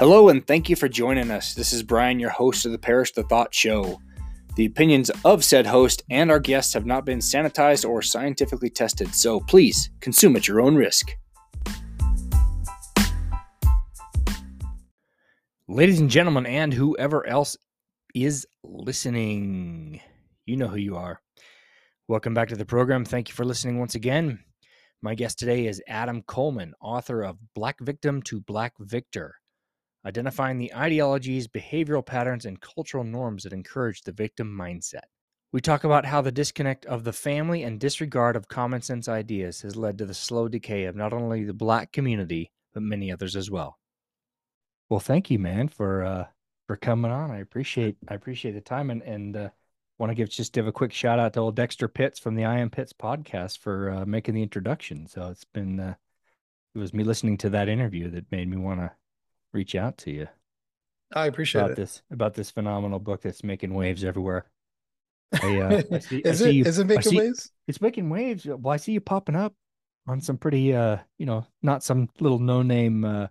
Hello, and thank you for joining us. This is Brian, your host of the Perish the Thought Show. The opinions of said host and our guests have not been sanitized or scientifically tested, so please consume at your own risk. Ladies and gentlemen, and whoever else is listening, you know who you are. Welcome back to the program. Thank you for listening once again. My guest today is Adam Coleman, author of Black Victim to Black Victor identifying the ideologies, behavioral patterns, and cultural norms that encourage the victim mindset. We talk about how the disconnect of the family and disregard of common sense ideas has led to the slow decay of not only the black community, but many others as well. Well, thank you, man, for uh for coming on. I appreciate I appreciate the time and and uh want to give just give a quick shout out to old Dexter Pitts from the I Am Pitts podcast for uh, making the introduction. So it's been uh, it was me listening to that interview that made me want to reach out to you. I appreciate about it. this about this phenomenal book that's making waves everywhere. I, uh, I see, is I it you, is it making see, waves? It's making waves. Well, I see you popping up on some pretty uh, you know, not some little no name uh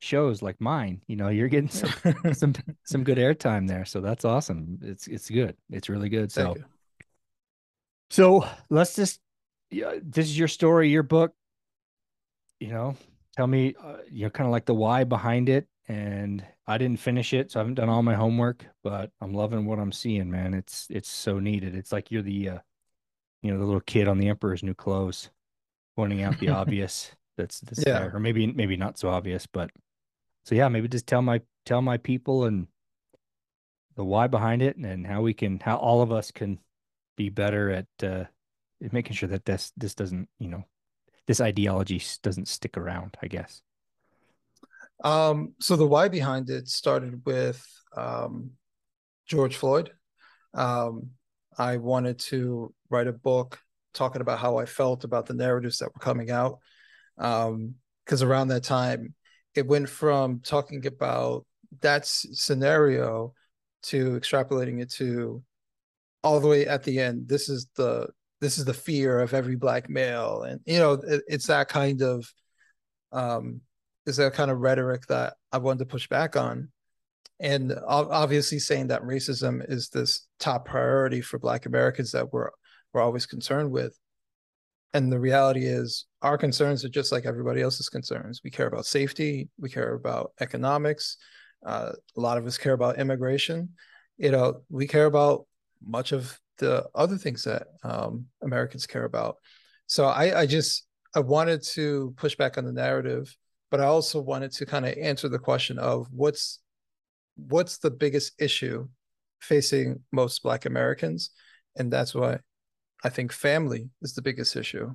shows like mine. You know, you're getting some some some good airtime there. So that's awesome. It's it's good. It's really good. So so let's just yeah, this is your story, your book. You know, tell me, uh, you know, kind of like the why behind it. And I didn't finish it, so I haven't done all my homework, but I'm loving what I'm seeing, man. It's it's so needed. It's like you're the, uh, you know, the little kid on the Emperor's New Clothes, pointing out the obvious that's that's yeah. there, or maybe maybe not so obvious, but so yeah, maybe just tell my tell my people and the why behind it, and how we can how all of us can be better at uh, making sure that this this doesn't you know this ideology doesn't stick around, I guess. Um, so the why behind it started with um, George Floyd. Um, I wanted to write a book talking about how I felt about the narratives that were coming out. Because um, around that time, it went from talking about that scenario to extrapolating it to all the way at the end. This is the this is the fear of every black male. And you know it, it's that kind of um is that kind of rhetoric that i wanted to push back on. And obviously saying that racism is this top priority for black americans that we're we're always concerned with. And the reality is our concerns are just like everybody else's concerns. We care about safety we care about economics uh, a lot of us care about immigration. You know we care about much of the other things that um, Americans care about. So I, I just I wanted to push back on the narrative, but I also wanted to kind of answer the question of what's what's the biggest issue facing most Black Americans, and that's why I think family is the biggest issue,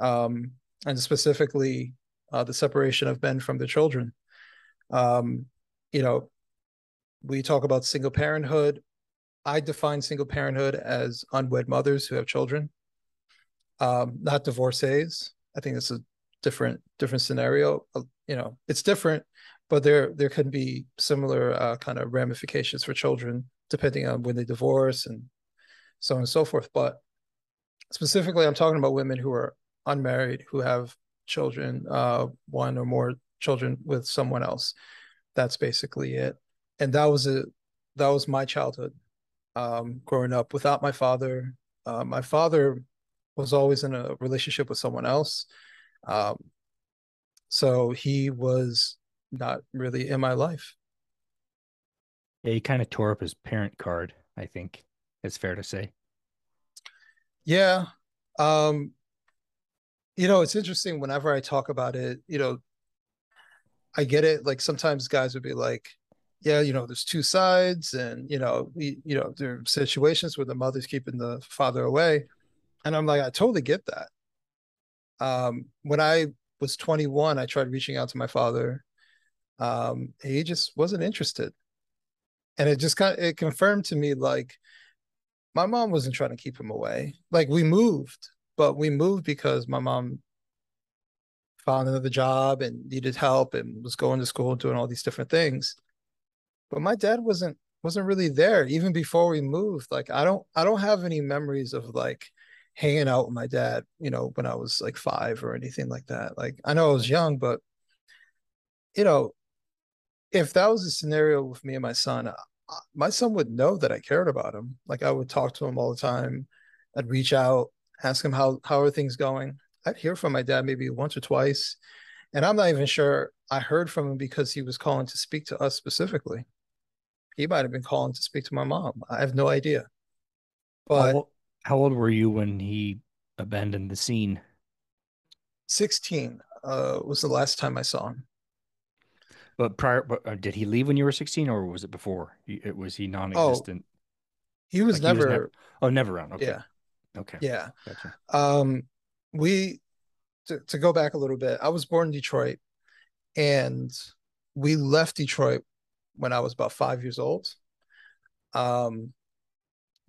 um, and specifically uh, the separation of men from the children. Um, you know, we talk about single parenthood I define single parenthood as unwed mothers who have children, um, not divorcees. I think it's a different different scenario. Uh, you know, it's different, but there there can be similar uh, kind of ramifications for children depending on when they divorce and so on and so forth. But specifically, I'm talking about women who are unmarried who have children, uh, one or more children with someone else. That's basically it. And that was a that was my childhood um, growing up without my father. Uh, my father was always in a relationship with someone else. Um, so he was not really in my life. Yeah, he kind of tore up his parent card, I think it's fair to say. Yeah. Um, you know, it's interesting whenever I talk about it, you know, I get it. Like sometimes guys would be like, yeah, you know, there's two sides, and you know, we, you know, there are situations where the mother's keeping the father away, and I'm like, I totally get that. Um, when I was 21, I tried reaching out to my father. Um, he just wasn't interested, and it just kind of it confirmed to me like my mom wasn't trying to keep him away. Like we moved, but we moved because my mom found another job and needed help and was going to school and doing all these different things but my dad wasn't wasn't really there even before we moved like i don't i don't have any memories of like hanging out with my dad you know when i was like five or anything like that like i know i was young but you know if that was a scenario with me and my son, my son would know that I cared about him. Like I would talk to him all the time. I'd reach out, ask him how how are things going. I'd hear from my dad maybe once or twice, and I'm not even sure I heard from him because he was calling to speak to us specifically. He might have been calling to speak to my mom. I have no idea. But how, how old were you when he abandoned the scene? 16 uh, was the last time I saw him. But prior, but, uh, did he leave when you were 16 or was it before? It was he non-existent? Oh, he was, like never, he was never. Oh, never around. Okay. Yeah. Okay. Yeah. Gotcha. Um, we to, to go back a little bit. I was born in Detroit, and we left Detroit when I was about five years old. Um,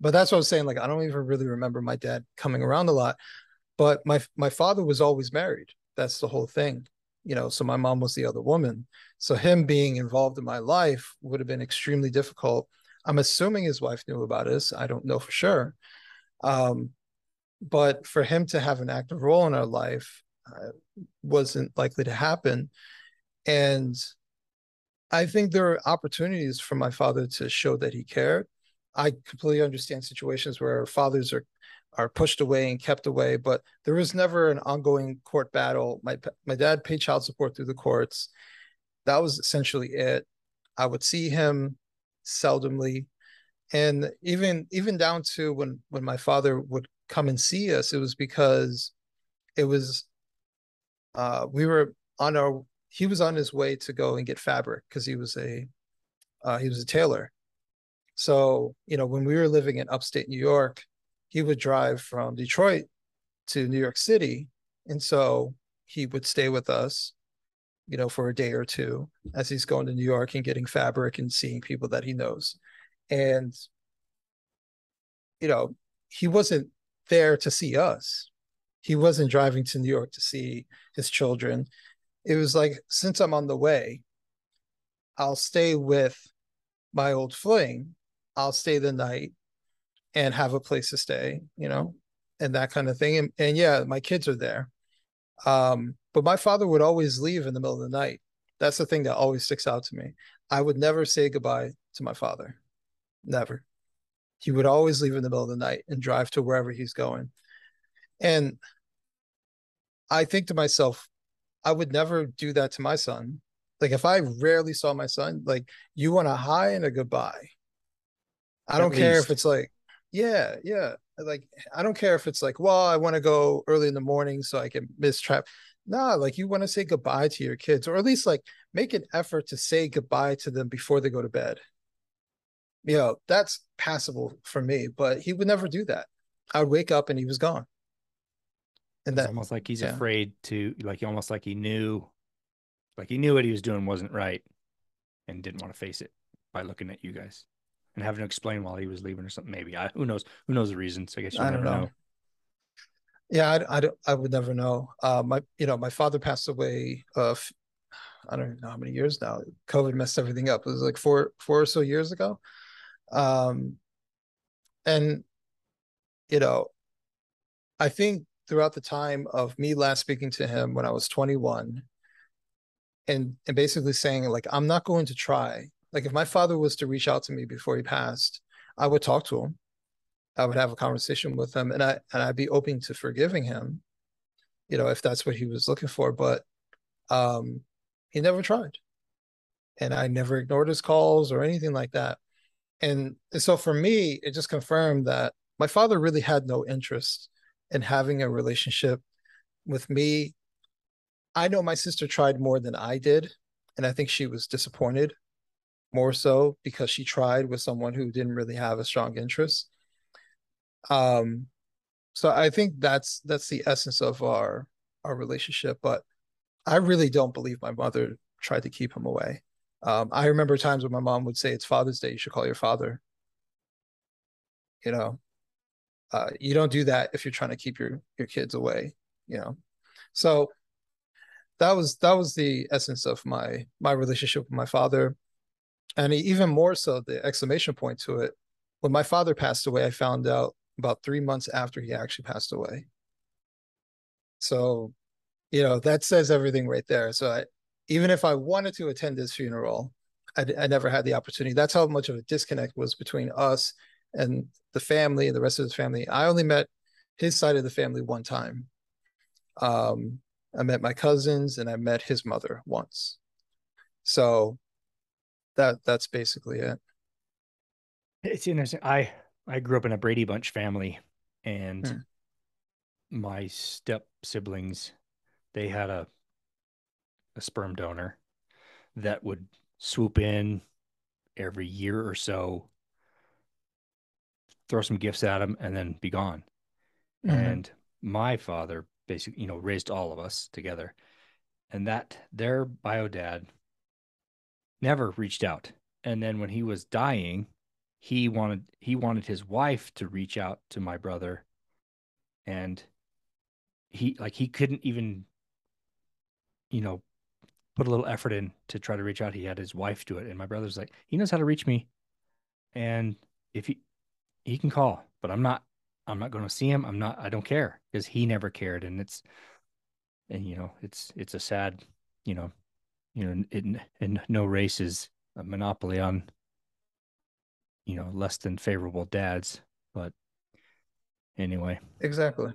but that's what I was saying. Like, I don't even really remember my dad coming around a lot. But my my father was always married. That's the whole thing, you know. So my mom was the other woman. So him being involved in my life would have been extremely difficult. I'm assuming his wife knew about this. I don't know for sure. Um, but for him to have an active role in our life uh, wasn't likely to happen. And I think there are opportunities for my father to show that he cared. I completely understand situations where fathers are are pushed away and kept away, but there was never an ongoing court battle. My my dad paid child support through the courts. That was essentially it. I would see him seldomly, and even even down to when when my father would come and see us, it was because it was uh, we were on our he was on his way to go and get fabric because he was a uh, he was a tailor. So you know when we were living in upstate New York, he would drive from Detroit to New York City, and so he would stay with us, you know, for a day or two as he's going to New York and getting fabric and seeing people that he knows, and you know he wasn't there to see us. He wasn't driving to New York to see his children. It was like, since I'm on the way, I'll stay with my old fling. I'll stay the night and have a place to stay, you know, and that kind of thing. And, and yeah, my kids are there. Um, but my father would always leave in the middle of the night. That's the thing that always sticks out to me. I would never say goodbye to my father. Never he would always leave in the middle of the night and drive to wherever he's going. And I think to myself, I would never do that to my son. Like if I rarely saw my son, like you want a high and a goodbye. I don't care if it's like, yeah, yeah. Like I don't care if it's like, well, I want to go early in the morning so I can miss trap. Nah, like you want to say goodbye to your kids, or at least like make an effort to say goodbye to them before they go to bed you know, that's passable for me, but he would never do that. I would wake up and he was gone. And that almost like he's yeah. afraid to like almost like he knew like he knew what he was doing wasn't right and didn't want to face it by looking at you guys and having to explain while he was leaving or something. Maybe I who knows who knows the reasons. I guess you I don't know. know. Yeah, I, I, don't, I would never know. Uh, my you know my father passed away. Uh, I don't know how many years now. COVID messed everything up. It was like four four or so years ago. Um, and, you know, I think throughout the time of me last speaking to him when I was 21 and, and basically saying, like, I'm not going to try. Like, if my father was to reach out to me before he passed, I would talk to him. I would have a conversation with him and I and I'd be open to forgiving him, you know, if that's what he was looking for. But um he never tried. And I never ignored his calls or anything like that and so for me it just confirmed that my father really had no interest in having a relationship with me i know my sister tried more than i did and i think she was disappointed more so because she tried with someone who didn't really have a strong interest um so i think that's that's the essence of our our relationship but i really don't believe my mother tried to keep him away um, I remember times when my mom would say, "It's Father's Day. You should call your father." You know, uh, you don't do that if you're trying to keep your your kids away. You know, so that was that was the essence of my my relationship with my father, and even more so, the exclamation point to it. When my father passed away, I found out about three months after he actually passed away. So, you know, that says everything right there. So I, even if I wanted to attend his funeral, I, I never had the opportunity. That's how much of a disconnect was between us and the family and the rest of his family. I only met his side of the family one time. Um, I met my cousins and I met his mother once. So that that's basically it. It's interesting. I I grew up in a Brady Bunch family, and hmm. my step siblings, they had a a sperm donor that would swoop in every year or so, throw some gifts at him, and then be gone. Mm-hmm. And my father basically, you know, raised all of us together, and that their bio dad never reached out. And then when he was dying, he wanted he wanted his wife to reach out to my brother, and he like he couldn't even, you know, put a little effort in to try to reach out. He had his wife do it, and my brother's like, he knows how to reach me, and if he he can call, but I'm not I'm not going to see him. I'm not. I don't care because he never cared, and it's and you know it's it's a sad you know you know in in no race is a monopoly on you know less than favorable dads, but anyway, exactly.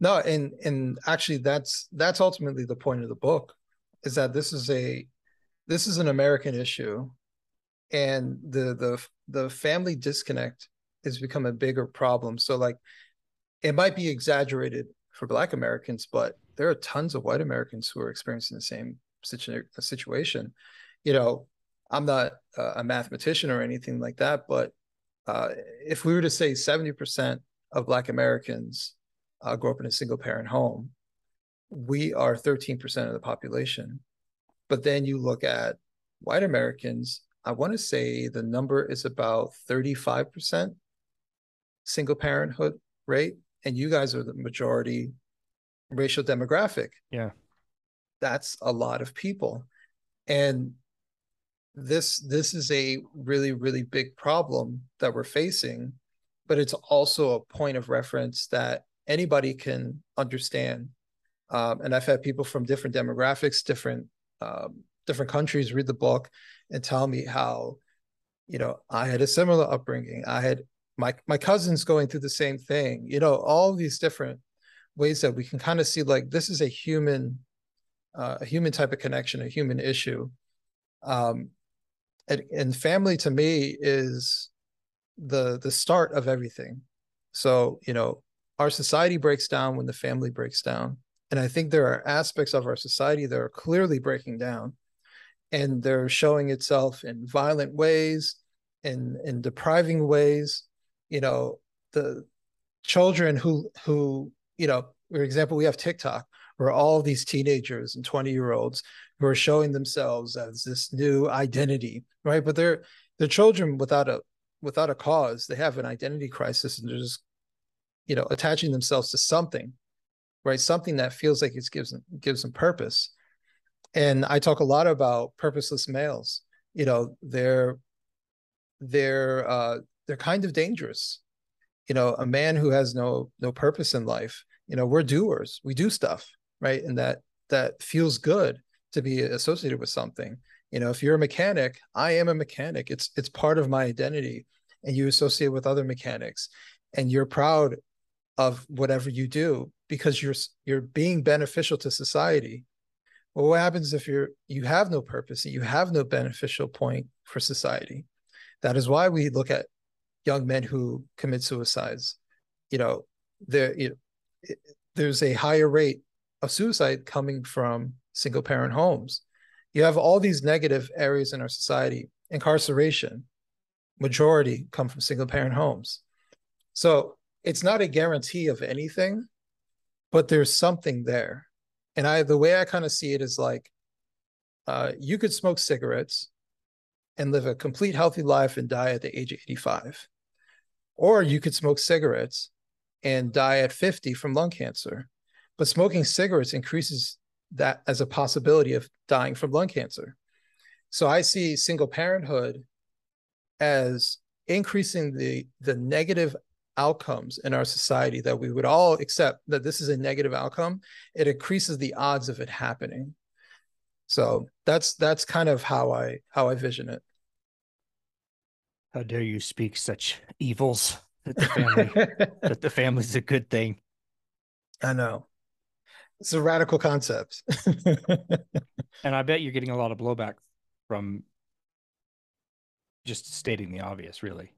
No, and and actually that's that's ultimately the point of the book is that this is a this is an American issue, and the the the family disconnect has become a bigger problem. So like it might be exaggerated for black Americans, but there are tons of white Americans who are experiencing the same situ- situation. You know, I'm not a mathematician or anything like that, but uh, if we were to say 70% of black Americans uh, grow up in a single parent home, we are 13% of the population. But then you look at white Americans, I want to say the number is about 35% single parenthood rate, and you guys are the majority racial demographic. Yeah. That's a lot of people. And this this is a really really big problem that we're facing but it's also a point of reference that anybody can understand um, and i've had people from different demographics different um, different countries read the book and tell me how you know i had a similar upbringing i had my my cousins going through the same thing you know all these different ways that we can kind of see like this is a human uh, a human type of connection a human issue. Um and, and family to me is the the start of everything. So you know our society breaks down when the family breaks down. And i think there are aspects of our society that are clearly breaking down. And they're showing itself in violent ways in in depriving ways you know the children who who you know for example we have tiktok where all these teenagers and 20 year olds who are showing themselves as this new identity right? But they're they're children without a without a cause. They have an identity crisis and they're just you know attaching themselves to something right? Something that feels like it gives them gives them purpose. And i talk a lot about purposeless males you know they're they're uh they're kind of dangerous. You know a man who has no no purpose in life you know we're doers. We do stuff right? And that that feels good to be associated with something. You know if you're a mechanic i am a mechanic. It's it's part of my identity. And you associate with other mechanics. And you're proud of whatever you do because you're you're being beneficial to society. Well what happens if you're you have no purpose and you have no beneficial point for society? That is why we look at young men who commit suicides. You know, there you know, there's a higher rate of suicide coming from single parent homes. You have all these negative areas in our society. Incarceration, majority come from single parent homes. So it's not a guarantee of anything, but there's something there. And I the way I kind of see it is like uh, you could smoke cigarettes and live a complete healthy life and die at the age of 85. Or you could smoke cigarettes and die at 50 from lung cancer. But smoking cigarettes increases that as a possibility of dying from lung cancer. So I see single parenthood as increasing the the negative outcomes in our society that we would all accept that this is a negative outcome it increases the odds of it happening so that's that's kind of how i how i vision it How dare you speak such evils that the family that the family's a good thing. I know. It's a radical concept. and I bet you're getting a lot of blowback from just stating the obvious, really.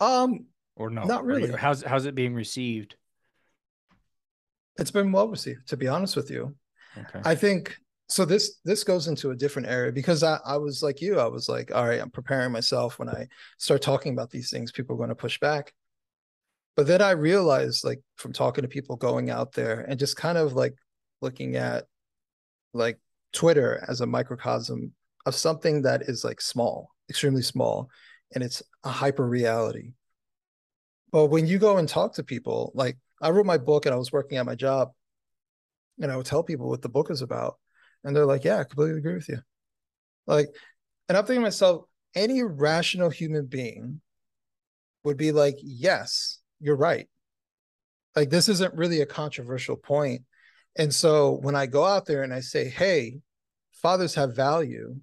Um, or no, not really. how's how's it being received? It's been well received, to be honest with you. Okay. I think so. This this goes into a different area because I, I was like you. I was like, all right, I'm preparing myself. When I start talking about these things, people are going to push back. But then I realized, like, from talking to people going out there and just kind of like looking at like Twitter as a microcosm of something that is like small, extremely small, and it's a hyper reality. But when you go and talk to people, like I wrote my book and I was working at my job, and I would tell people what the book is about, and they're like, "Yeah, I completely agree with you." Like, and I'm thinking to myself, any rational human being would be like, "Yes, you're right." Like, this isn't really a controversial point. And so when I go out there and I say, "Hey, fathers have value,"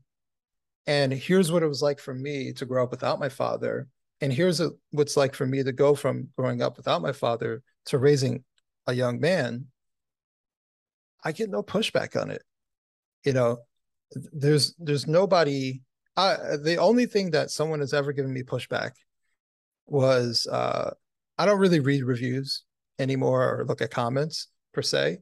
and here's what it was like for me to grow up without my father, and here's a, what's like for me to go from growing up without my father to raising a young man i get no pushback on it you know there's there's nobody I, the only thing that someone has ever given me pushback was uh i don't really read reviews anymore or look at comments per se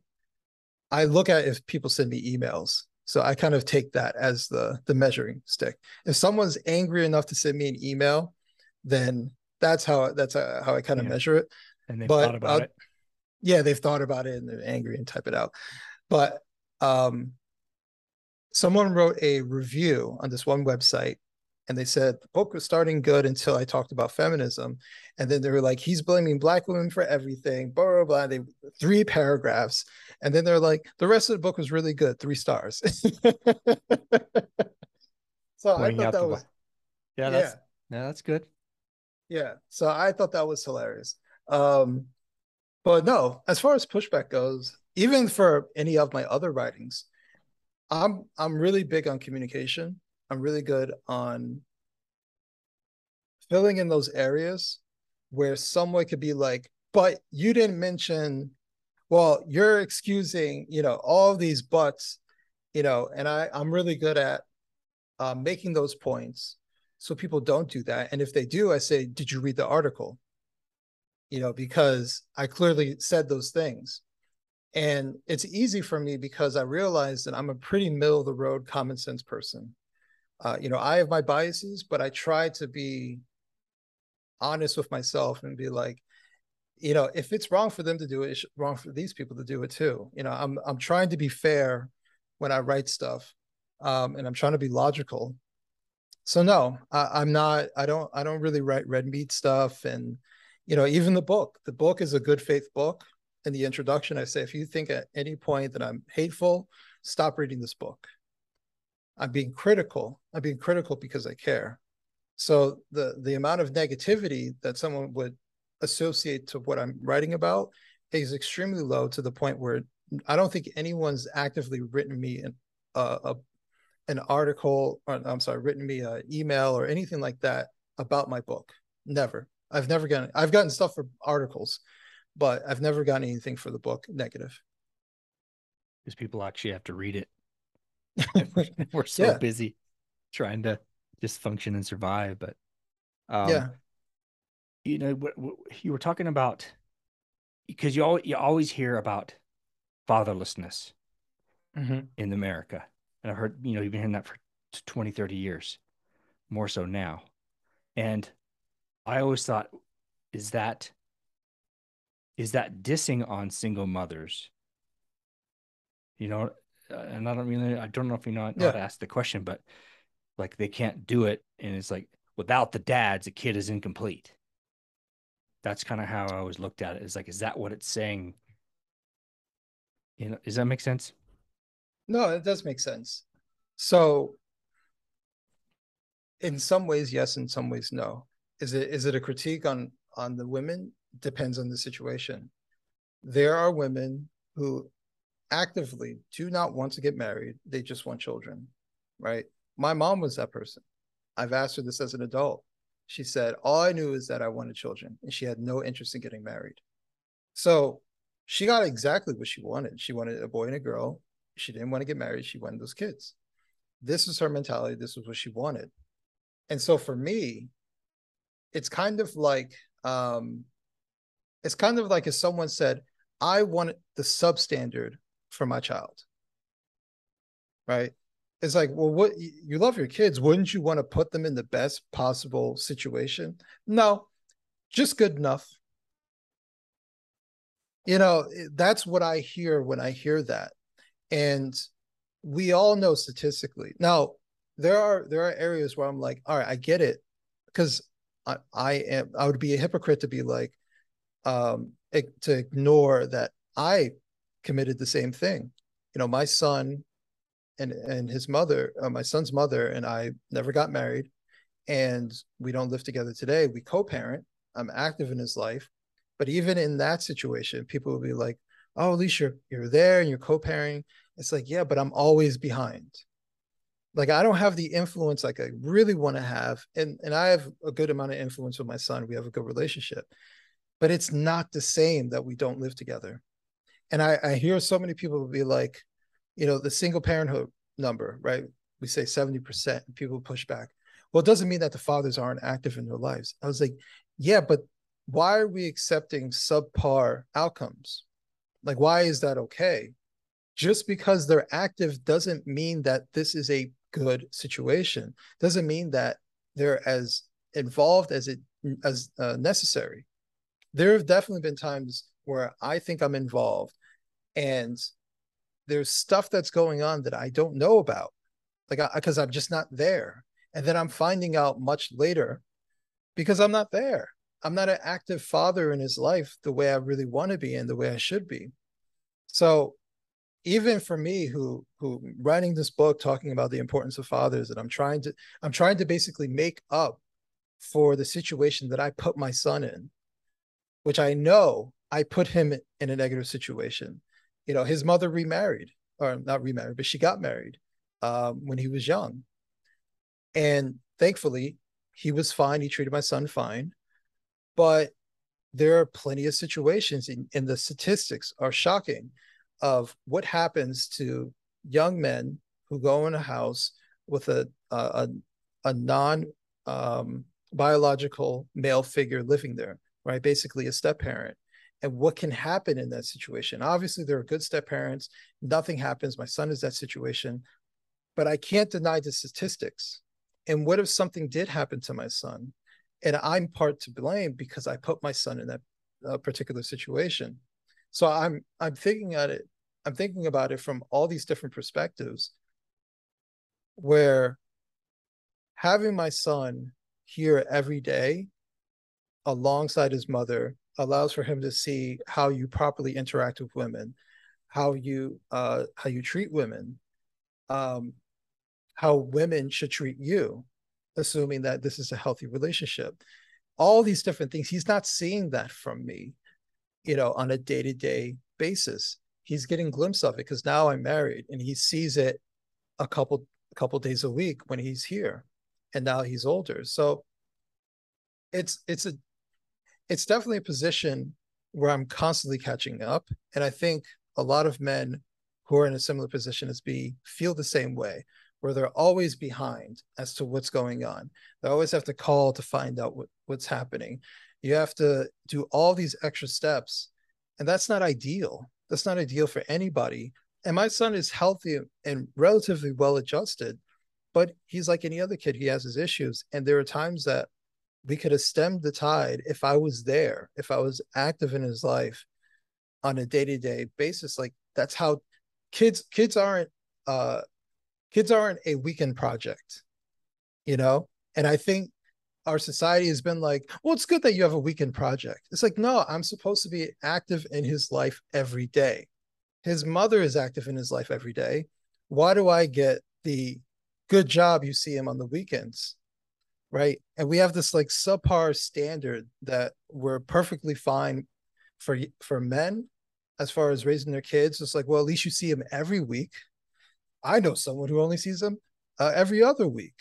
i look at if people send me emails so i kind of take that as the the measuring stick if someone's angry enough to send me an email then that's how that's uh, how I kind of yeah. measure it. And they thought about uh, it. Yeah, they've thought about it and they're angry and type it out. But um, someone wrote a review on this one website and they said the book was starting good until I talked about feminism, and then they were like, "He's blaming black women for everything." Blah blah blah. They three paragraphs, and then they're like, "The rest of the book was really good, three stars." so I thought that was, yeah, that's yeah, that's good. Yeah. So I thought that was hilarious. Um, but no, as far as pushback goes, even for any of my other writings, I'm I'm really big on communication. I'm really good on filling in those areas where someone could be like, but you didn't mention, well, you're excusing, you know, all these buts, you know, and I, I'm really good at uh, making those points. So people don't do that. And if they do i say did you read the article? You know because i clearly said those things and it's easy for me because i realize that i'm a pretty middle of the road common sense person. Uh, you know i have my biases but i try to be honest with myself and be like you know if it's wrong for them to do it it's wrong for these people to do it too. You know i'm i'm trying to be fair when i write stuff um, and i'm trying to be logical. So no I, am not i don't i don't really write red meat stuff and you know even the book. The book is a good faith book in the introduction i say if you think at any point that i'm hateful stop reading this book i'm being critical i'm being critical because i care so the the amount of negativity that someone would associate to what i'm writing about is extremely low to the point where i don't think anyone's actively written me an, a an article or I'm sorry, written me an email or anything like that about my book. Never. I've never gotten I've gotten stuff for articles, but I've never gotten anything for the book negative. Because people actually have to read it. we're, so yeah. busy trying to just function and survive. But um, yeah, you know, what, what you were talking about because you always, you always hear about fatherlessness mm-hmm. in America and I've heard, you know, you've been hearing that for 20, 30 years, more so now. And I always thought, is that is that dissing on single mothers? You know, uh, and I don't really, I don't know if you know yeah. not ask the question, but like they can't do it, and it's like without the dads, a kid is incomplete. That's kind of how I always looked at it. Is like, is that what it's saying? You know, does that make sense? No, it does make sense. So in some ways, yes, in some ways, no. Is it is it a critique on on the women? Depends on the situation. There are women who actively do not want to get married. They just want children, right? My mom was that person. I've asked her this as an adult. She said, All I knew is that I wanted children, and she had no interest in getting married. So she got exactly what she wanted. She wanted a boy and a girl. She didn't want to get married. She wanted those kids. This is her mentality. This was what she wanted. And so for me, it's kind of like um, it's kind of like if someone said, I want the substandard for my child. Right. It's like, well, what you love your kids. Wouldn't you want to put them in the best possible situation? No, just good enough. You know, that's what I hear when I hear that. And we all know statistically. Now, there are there are areas where I'm like, all right, I get it. Because I, I am I would be a hypocrite to be like, um, to ignore that I committed the same thing. You know, my son and and his mother, uh, my son's mother, and I never got married, and we don't live together today. We co-parent. I'm active in his life, but even in that situation, people will be like, "Oh, at least you're you're there and you're co-parenting." It's like, yeah, but I'm always behind. Like I don't have the influence like I really want to have, and and I have a good amount of influence with my son. We have a good relationship, but it's not the same that we don't live together. And I, I hear so many people be like, you know, the single parenthood number, right? We say 70%, and people push back. Well, it doesn't mean that the fathers aren't active in their lives. I was like, yeah, but why are we accepting subpar outcomes? Like, why is that okay? Just because they're active doesn't mean that this is a good situation. Doesn't mean that they're as involved as it as uh, necessary there have definitely been times where I think I'm involved and there's stuff that's going on that I don't know about, like because I'm just not there. And then I'm finding out much later because I'm not there. I'm not an active father in his life the way I really want to be and the way I should be. So even for me who who writing this book talking about the importance of fathers and I'm trying to I'm trying to basically make up for the situation that I put my son in which I know I put him in a negative situation. You know, his mother remarried, or not remarried, but she got married um, when he was young. And thankfully, he was fine. He treated my son fine. But there are plenty of situations, in, and the statistics are shocking of what happens to young men who go in a house with a a, a non um, biological male figure living there right? Basically, a step parent. And what can happen in that situation? Obviously, there are good step parents. Nothing happens. My son is that situation, but I can't deny the statistics. And what if something did happen to my son, and I'm part to blame because I put my son in that uh, particular situation? So I'm I'm thinking at it. I'm thinking about it from all these different perspectives. Where having my son here every day alongside his mother allows for him to see how you properly interact with women, how you uh, how you treat women, um, how women should treat you, assuming that this is a healthy relationship. All these different things. He's not seeing that from me, you know, on a day to day basis. He's getting glimpse of it because now I'm married, and he sees it a couple couple days a week when he's here, and now he's older. So it's it's a it's definitely a position where I'm constantly catching up. And I think a lot of men who are in a similar position as me feel the same way, where they're always behind as to what's going on. They always have to call to find out what, what's happening. You have to do all these extra steps. And that's not ideal. That's not ideal for anybody. And my son is healthy and relatively well adjusted, but he's like any other kid. He has his issues. And there are times that we could have stemmed the tide if I was there, if I was active in his life on a day-to-day basis. Like that's how kids kids aren't uh kids aren't a weekend project, you know? And I think our society has been like, well, it's good that you have a weekend project. It's like, no, I'm supposed to be active in his life every day. His mother is active in his life every day. Why do I get the good job you see him on the weekends? Right? And we have this like subpar standard that we're perfectly fine for for men as far as raising their kids. It's like, well, at least you see them every week. I know someone who only sees them uh, every other week.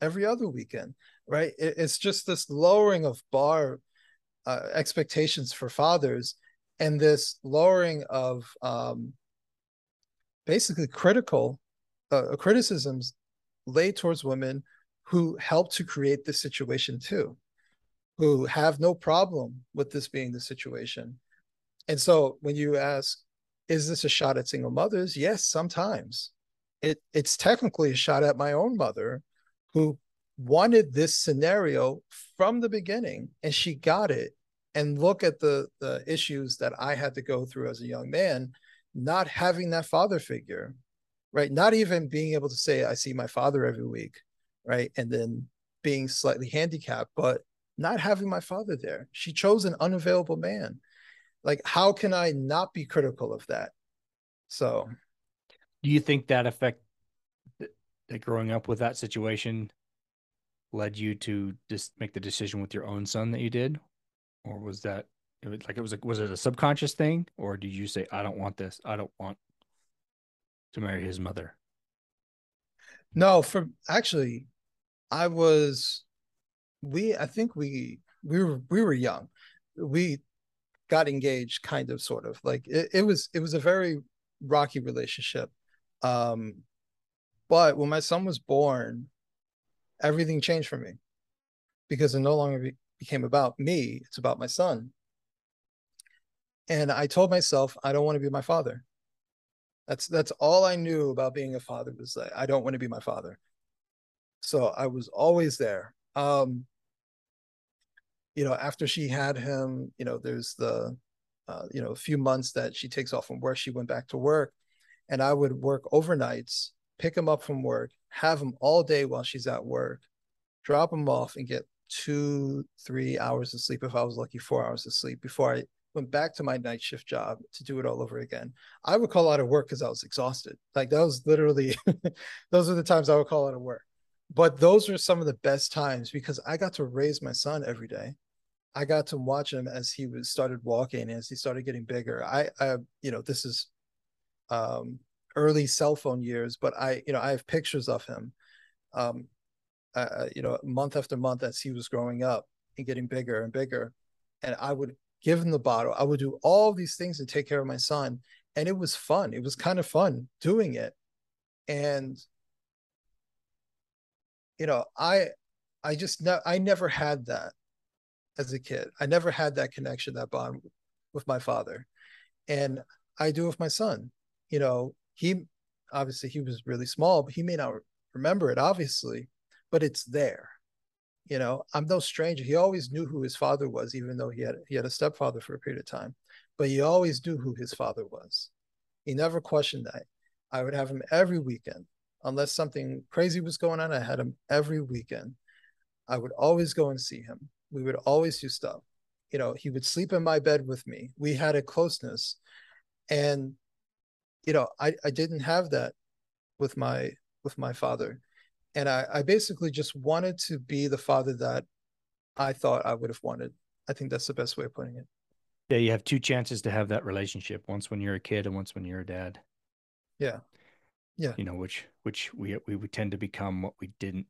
every other weekend, right? It, it's just this lowering of bar uh, expectations for fathers and this lowering of um, basically critical uh, criticisms laid towards women who help to create this situation too, who have no problem with this being the situation. And so when you ask, is this a shot at single mothers? Yes, sometimes. It it's technically a shot at my own mother who wanted this scenario from the beginning and she got it. And look at the the issues that I had to go through as a young man, not having that father figure, right? Not even being able to say, I see my father every week, right? And then being slightly handicapped, but not having my father there. She chose an unavailable man. Like how can i not be critical of that? So. Do you think that effect that growing up with that situation led you to just make the decision with your own son that you did? Or was that it was like it was a, was it a subconscious thing? Or did you say i don't want this. I don't want to marry his mother no for actually i was we i think we we were we were young. We got engaged kind of sort of like it, it was it was a very rocky relationship. Um but when my son was born everything changed for me because it no longer be, became about me it's about my son. And i told myself i don't want to be my father. That's that's all i knew about being a father was that i don't want to be my father so i was always there um you know, after she had him, you know, there's the, uh, you know, a few months that she takes off from work. She went back to work, and I would work overnights, pick him up from work, have him all day while she's at work, drop him off, and get two, three hours of sleep if I was lucky, four hours of sleep before I went back to my night shift job to do it all over again. I would call out of work because I was exhausted. Like that was literally, those are the times I would call out of work. But those were some of the best times because I got to raise my son every day. I got to watch him as he was started walking, as he started getting bigger. I, I you know, this is um, early cell phone years, but I, you know, I have pictures of him, um, uh, you know, month after month as he was growing up and getting bigger and bigger. And I would give him the bottle. I would do all these things to take care of my son. And it was fun. It was kind of fun doing it. And, you know, I, I just, ne- I never had that as a kid. I never had that connection, that bond with my father. And I do with my son. You know, he obviously he was really small, but he may not remember it, obviously, but it's there. You know, I'm no stranger. He always knew who his father was, even though he had he had a stepfather for a period of time. But he always knew who his father was. He never questioned that. I would have him every weekend. Unless something crazy was going on, I had him every weekend. I would always go and see him we would always do stuff. You know, he would sleep in my bed with me. We had a closeness. And, you know, I, I didn't have that with my with my father. And I, I basically just wanted to be the father that I thought I would have wanted. I think that's the best way of putting it. Yeah, you have two chances to have that relationship. Once when you're a kid and once when you're a dad. Yeah. Yeah. You know, which which we we would tend to become what we didn't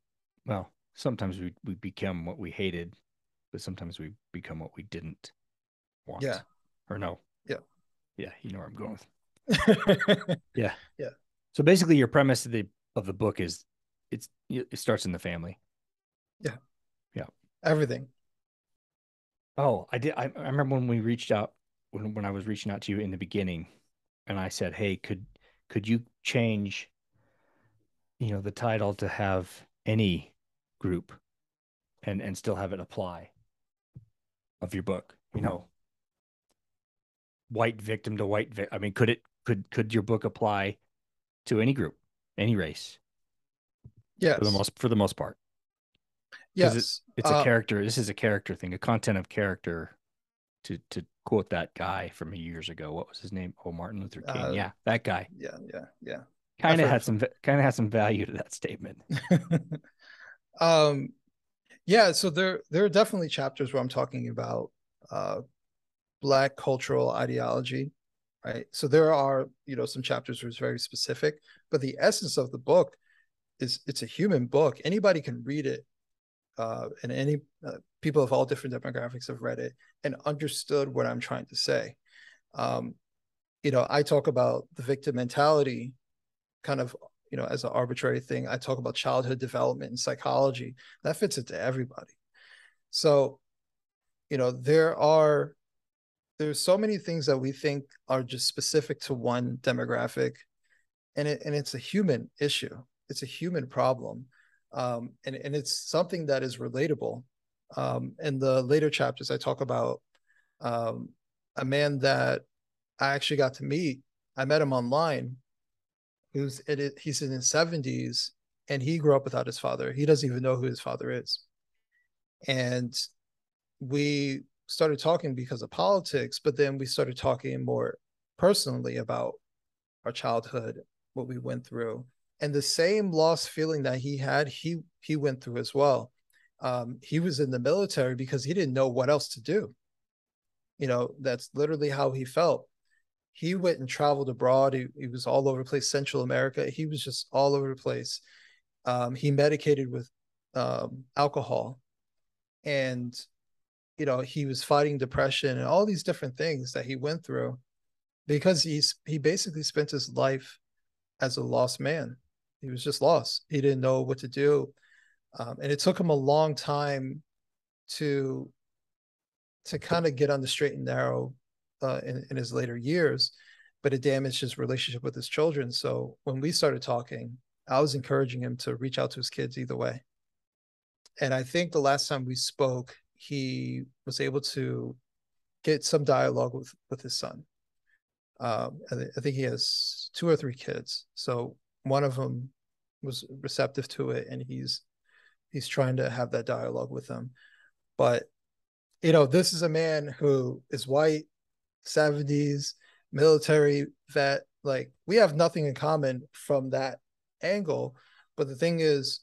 well, sometimes we we become what we hated but sometimes we become what we didn't want. Yeah. Or no. Yeah. Yeah. You know where I'm going with. yeah. Yeah. So basically, your premise of the of the book is it's it starts in the family. Yeah. Yeah. Everything. Oh, I did. I, I remember when we reached out when when I was reaching out to you in the beginning, and I said, "Hey, could could you change, you know, the title to have any group, and and still have it apply?" of your book? You know, white victim to white. Vi- I mean, could it could could your book apply to any group, any race? Yes, for the most for the most part. Yes, it's, it's uh, a character. This is a character thing, a content of character. To to quote that guy from years ago, what was his name? Oh, Martin Luther King. Uh, yeah, that guy. Yeah, yeah, yeah. Kind of had some kind of has some value to that statement. um, yeah, so there there are definitely chapters where I'm talking about uh, black cultural ideology, right? So there are you know some chapters where it's very specific, but the essence of the book is it's a human book. Anybody can read it, uh, and any uh, people of all different demographics have read it and understood what I'm trying to say. Um, you know, I talk about the victim mentality, kind of you know as an arbitrary thing. I talk about childhood development and psychology. That fits into everybody. So, you know, there are there's so many things that we think are just specific to one demographic and it and it's a human issue it's a human problem um, and, and it's something that is relatable um, in the later chapters i talk about um, a man that i actually got to meet i met him online. Who's it, he's in his 70s and he grew up without his father. He doesn't even know who his father is. And we started talking because of politics, but then we started talking more personally about our childhood, what we went through, and the same lost feeling that he had, he he went through as well. Um, he was in the military because he didn't know what else to do. You know, that's literally how he felt. He went and traveled abroad. He, he was all over the place, Central America. He was just all over the place. Um, he medicated with um, alcohol, and you know he was fighting depression and all these different things that he went through because he's he basically spent his life as a lost man he was just lost he didn't know what to do um, and it took him a long time to to kind of get on the straight and narrow uh, in, in his later years but it damaged his relationship with his children. So when we started talking i was encouraging him to reach out to his kids either way. And i think the last time we spoke he was able to get some dialogue with with his son. Um, I think he has two or three kids, so one of them was receptive to it, and he's he's trying to have that dialogue with them. But you know, this is a man who is white, seventies, military vet. Like we have nothing in common from that angle. But the thing is,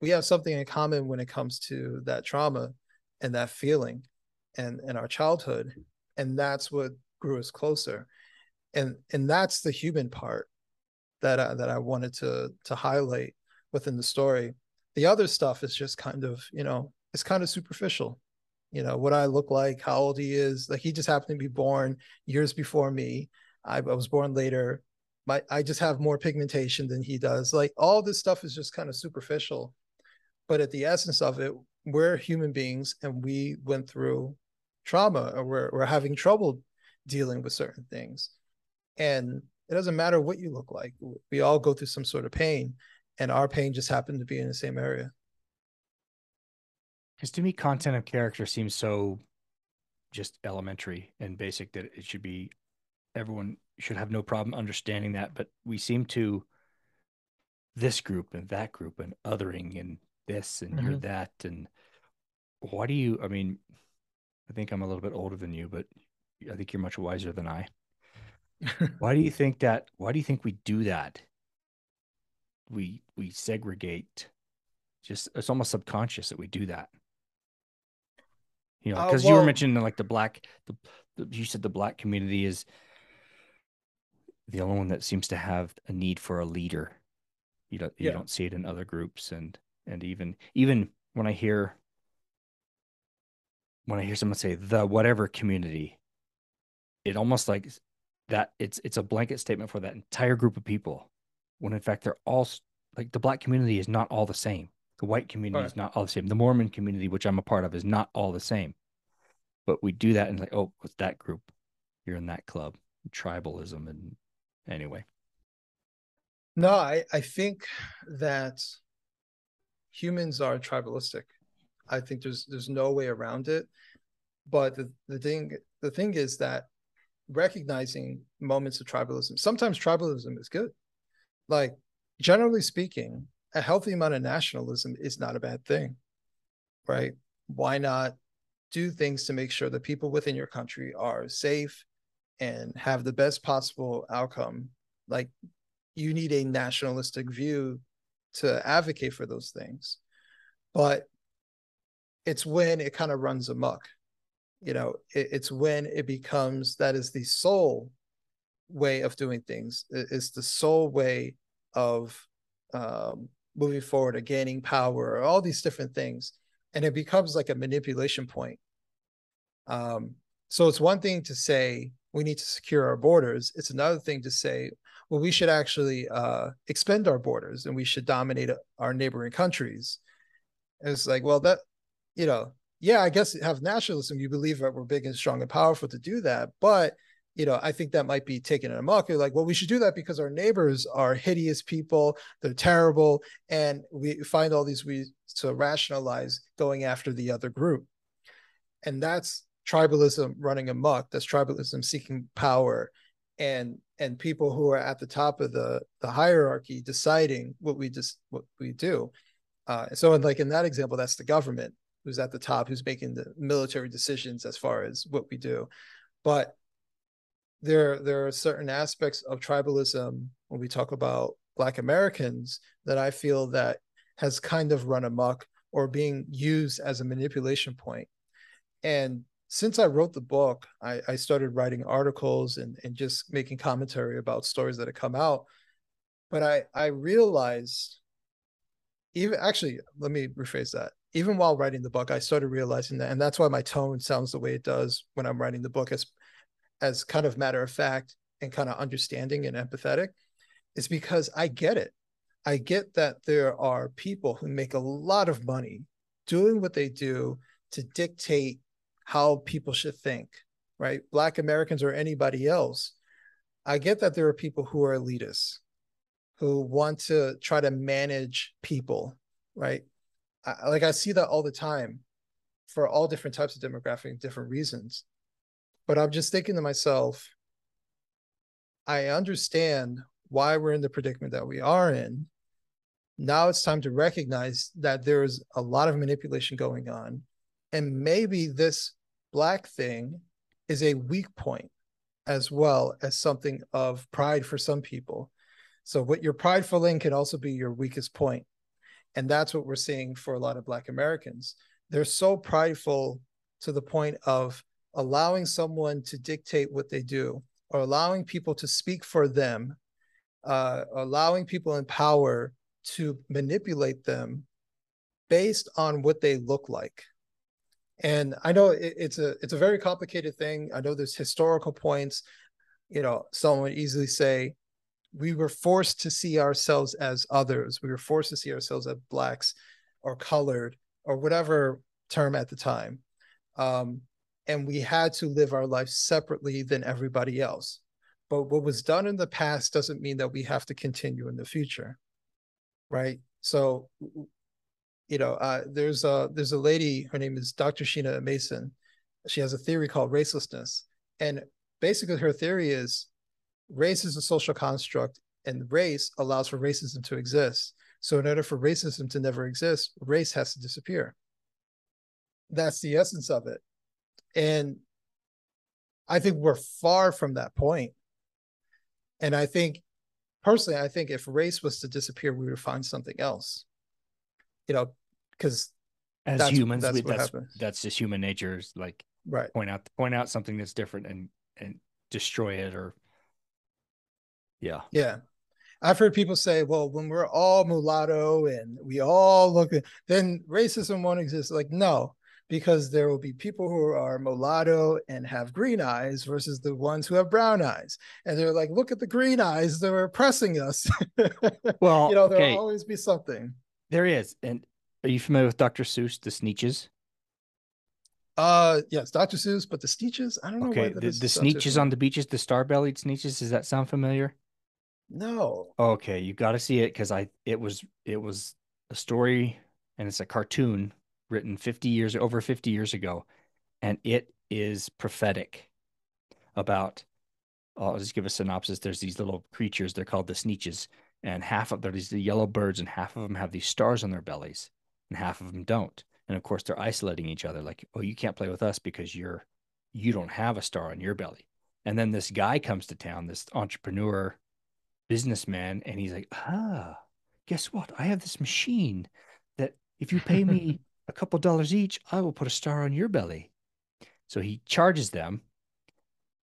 we have something in common when it comes to that trauma and that feeling and in our childhood and that's what grew us closer and and that's the human part that I, that I wanted to to highlight within the story the other stuff is just kind of you know it's kind of superficial. You know what I look like how old he is like he just happened to be born years before me. I, I was born later. My I just have more pigmentation than he does. Like all this stuff is just kind of superficial. But at the essence of it we're human beings and we went through trauma or we're, we're having trouble dealing with certain things. And it doesn't matter what you look like. We all go through some sort of pain and our pain just happened to be in the same area. Because to me content of character seems so just elementary and basic that it should be everyone should have no problem understanding that but we seem to this group and that group and othering and this and mm-hmm. you're that and why do you i mean i think i'm a little bit older than you but i think you're much wiser than i. Why do you think that why do you think we do that we we segregate just it's almost subconscious that we do that. You know because uh, well, you were mentioning like the black the, the, you said the black community is the only one that seems to have a need for a leader. You don't you yeah. don't see it in other groups and and even even when I hear when I hear someone say the whatever community, it almost like that it's it's a blanket statement for that entire group of people, when in fact they're all like the black community is not all the same. The white community right. is not all the same. The Mormon community, which I'm a part of, is not all the same. But we do that and like, oh, with that group. You're in that club. Tribalism and anyway. No, I, I think that humans are tribalistic. I think there's there's no way around it. But the, the thing the thing is that recognizing moments of tribalism, sometimes tribalism is good. Like generally speaking, a healthy amount of nationalism is not a bad thing. Right? Why not do things to make sure that people within your country are safe and have the best possible outcome? Like you need a nationalistic view to advocate for those things. But it's when it kind of runs amok. You know, it, it's when it becomes that is the sole way of doing things. It's the sole way of um, moving forward or gaining power or all these different things. And it becomes like a manipulation point. Um, so it's one thing to say we need to secure our borders. It's another thing to say, well, we should actually uh, expend our borders and we should dominate our neighboring countries. And it's like, well, that, you know, yeah, I guess you have nationalism. You believe that we're big and strong and powerful to do that, but you know, I think that might be taken in a mock. Like, well, we should do that because our neighbors are hideous people, they're terrible, and we find all these ways to rationalize going after the other group. And that's tribalism running amok. That's tribalism seeking power and and people who are at the top of the the hierarchy deciding what we just what we do. Uh, so, in like in that example, that's the government who's at the top, who's making the military decisions as far as what we do. But there there are certain aspects of tribalism when we talk about black americans that i feel that has kind of run amok or being used as a manipulation point. And since i wrote the book i, I started writing articles and, and just making commentary about stories that have come out. But i i realized even actually let me rephrase that. Even while writing the book i started realizing that and that's why my tone sounds the way it does when i'm writing the book as as kind of matter of fact and kind of understanding and empathetic is because I get it. I get that there are people who make a lot of money doing what they do to dictate how people should think, right? Black Americans or anybody else. I get that there are people who are elitists, who want to try to manage people, right? I, like I see that all the time for all different types of demographic, different reasons. But I'm just thinking to myself, I understand why we're in the predicament that we are in. Now it's time to recognize that there's a lot of manipulation going on. And maybe this black thing is a weak point as well as something of pride for some people. So what you're prideful in can also be your weakest point. And that's what we're seeing for a lot of black Americans. They're so prideful to the point of allowing someone to dictate what they do or allowing people to speak for them, uh, allowing people in power to manipulate them based on what they look like. And I know it, it's a it's a very complicated thing. I know there's historical points. You know, someone would easily say, we were forced to see ourselves as others. We were forced to see ourselves as blacks or colored or whatever term at the time. Um, and we had to live our life separately than everybody else. But what was done in the past doesn't mean that we have to continue in the future, right? So, you know, uh, there's a there's a lady. Her name is Dr. Sheena Mason. She has a theory called racelessness, and basically her theory is race is a social construct, and race allows for racism to exist. So, in order for racism to never exist, race has to disappear. That's the essence of it. And I think we're far from that point. And I think personally, I think if race was to disappear, we would find something else. You know, because as that's, humans, that's, we, that's, that's just human nature. Is like right point out point out something that's different and and destroy it or yeah yeah. I've heard people say, well, when we're all mulatto and we all look, then racism won't exist. Like, no, because there will be people who are mulatto and have green eyes versus the ones who have brown eyes. And they're like, look at the green eyes, they're oppressing us. well, you know, there'll okay. always be something. There is. And are you familiar with Dr. Seuss, the Sneetches? Uh yes, Dr. Seuss, but the Sneetches, I don't know. Okay, the, the Sneetches on the beaches, the star-bellied Sneetches. Does that sound familiar? No. Okay, you got to see it because I it was it was a story and it's a cartoon written 50 years over 50 years ago and it is prophetic about I'll just give a synopsis. There's these little creatures, they're called the Sneetches, and half of they're these the yellow birds, and half of them have these stars on their bellies, and half of them don't. And of course, they're isolating each other, like, oh, you can't play with us because you're you don't have a star on your belly. And then this guy comes to town, this entrepreneur businessman, and he's like, ah, guess what? I have this machine that if you pay me a couple dollars each, I will put a star on your belly. So he charges them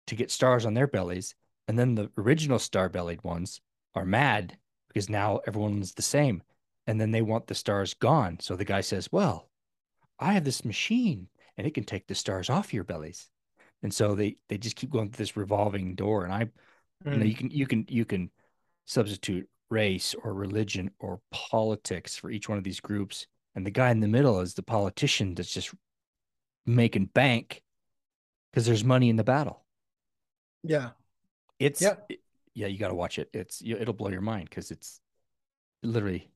to get stars on their bellies. And then the original star bellied ones are mad because now everyone's the same. And then they want the stars gone. So the guy says, Well, I have this machine and it can take the stars off your bellies. And so they they just keep going through this revolving door. And I, mm. you know, you can you can you can substitute race or religion or politics for each one of these groups. And the guy in the middle is the politician that's just making bank because there's money in the battle. Yeah. It's yeah, it, yeah you got to watch it. It's it'll blow your mind because it's literally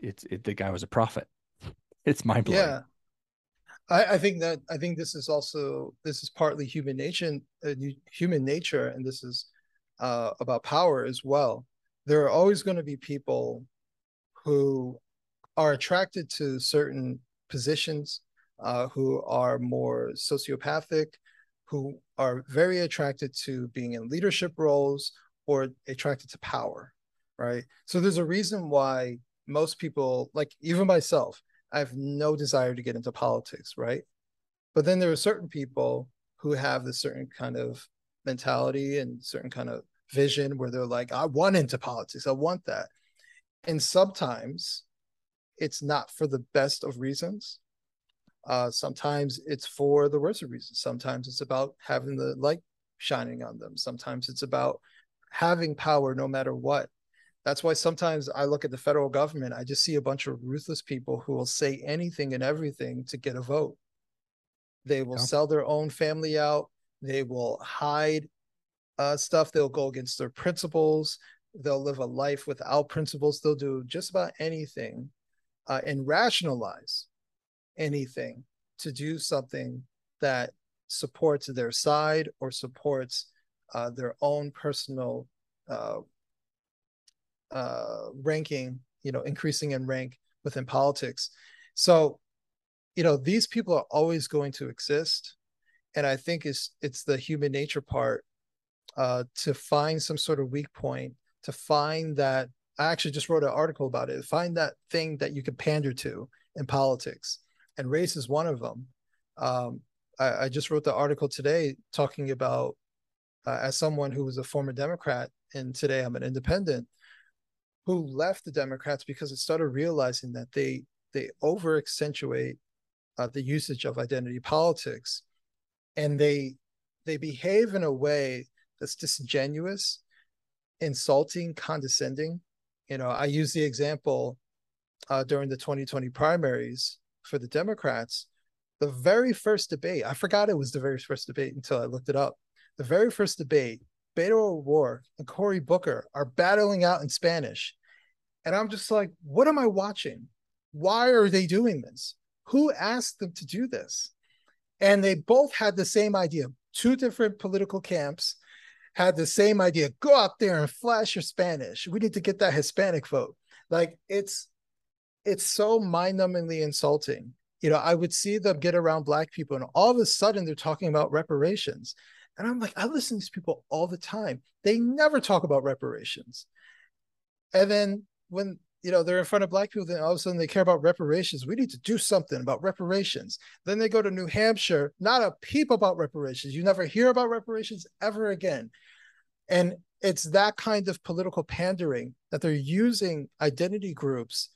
it's it, the guy was a prophet. It's mind blowing. Yeah. I, I think that I think this is also this is partly human nature, uh, human nature, and this is uh, about power as well. There are always going to be people who are attracted to certain positions, uh, who are more sociopathic, who are very attracted to being in leadership roles or attracted to power, right? So there's a reason why most people, like even myself, I have no desire to get into politics, right? But then there are certain people who have this certain kind of mentality and certain kind of vision where they're like, I want into politics, I want that. And sometimes it's not for the best of reasons. Uh, sometimes it's for the worst of reasons. Sometimes it's about having the light shining on them. Sometimes it's about having power no matter what. That's why sometimes I look at the federal government, I just see a bunch of ruthless people who will say anything and everything to get a vote. They will yeah. sell their own family out. They will hide uh, stuff. They'll go against their principles. They'll live a life without principles. They'll do just about anything uh, and rationalize anything to do something that supports their side or supports uh, their own personal uh, uh, ranking, you know, increasing in rank within politics. So, you know, these people are always going to exist, and I think it's it's the human nature part uh, to find some sort of weak point, to find that. I actually just wrote an article about it. Find that thing that you can pander to in politics, and race is one of them. Um, I, I, just wrote the article today talking about, uh, as someone who was a former Democrat, and today I'm an independent who left the Democrats because it started realizing that they they over accentuate uh, the usage of identity politics, and they they behave in a way that's disingenuous, insulting, condescending. You know, I use the example uh, during the 2020 primaries for the Democrats. The very first debate, I forgot it was the very first debate until I looked it up. The very first debate, Beto O'Rourke and Cory Booker are battling out in Spanish. And I'm just like, what am I watching? Why are they doing this? Who asked them to do this? And they both had the same idea. Two different political camps had the same idea. Go out there and flash your Spanish. We need to get that Hispanic vote. Like it's it's so mind-numbingly insulting. You know, I would see them get around black people, and all of a sudden they're talking about reparations. And I'm like, I listen to these people all the time. They never talk about reparations. And then when you know they're in front of black people, then all of a sudden they care about reparations. We need to do something about reparations. Then they go to New Hampshire, not a peep about reparations. You never hear about reparations ever again. And it's that kind of political pandering that they're using identity groups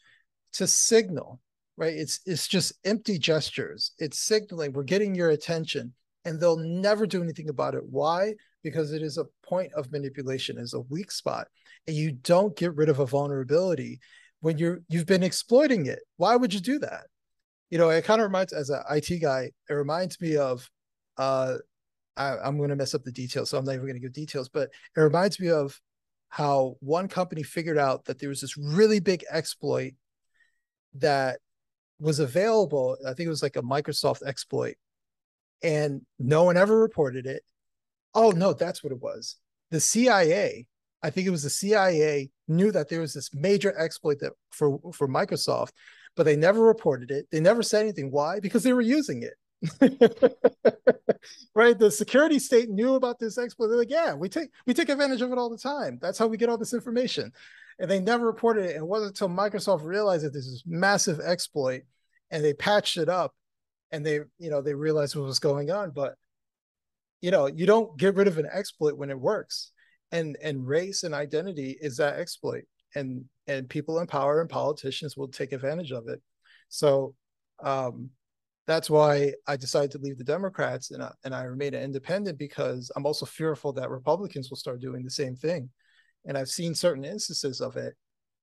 to signal, right? It's it's just empty gestures. It's signaling we're getting your attention and they'll never do anything about it. Why? Because it is a point of manipulation, is a weak spot, and you don't get rid of a vulnerability when you're you've been exploiting it. Why would you do that? You know, it kind of reminds as an IT guy, it reminds me of uh I, am going to mess up the details, so I'm not even going to give details, but it reminds me of how one company figured out that there was this really big exploit that was available. I think it was like a Microsoft exploit and no one ever reported it. Oh no, that's what it was. The CIA, I think it was the CIA, knew that there was this major exploit that for for Microsoft, but they never reported it. They never said anything. Why? Because they were using it. right? The security state knew about this exploit. They're like, yeah, we take we take advantage of it all the time. That's how we get all this information. And they never reported it. And it wasn't until Microsoft realized that this is massive exploit and they patched it up and they you know they realized what was going on but you know you don't get rid of an exploit when it works and and race and identity is that exploit and and people in power and politicians will take advantage of it. So um, that's why I decided to leave the Democrats and I, and I remain an independent because I'm also fearful that Republicans will start doing the same thing. And I've seen certain instances of it,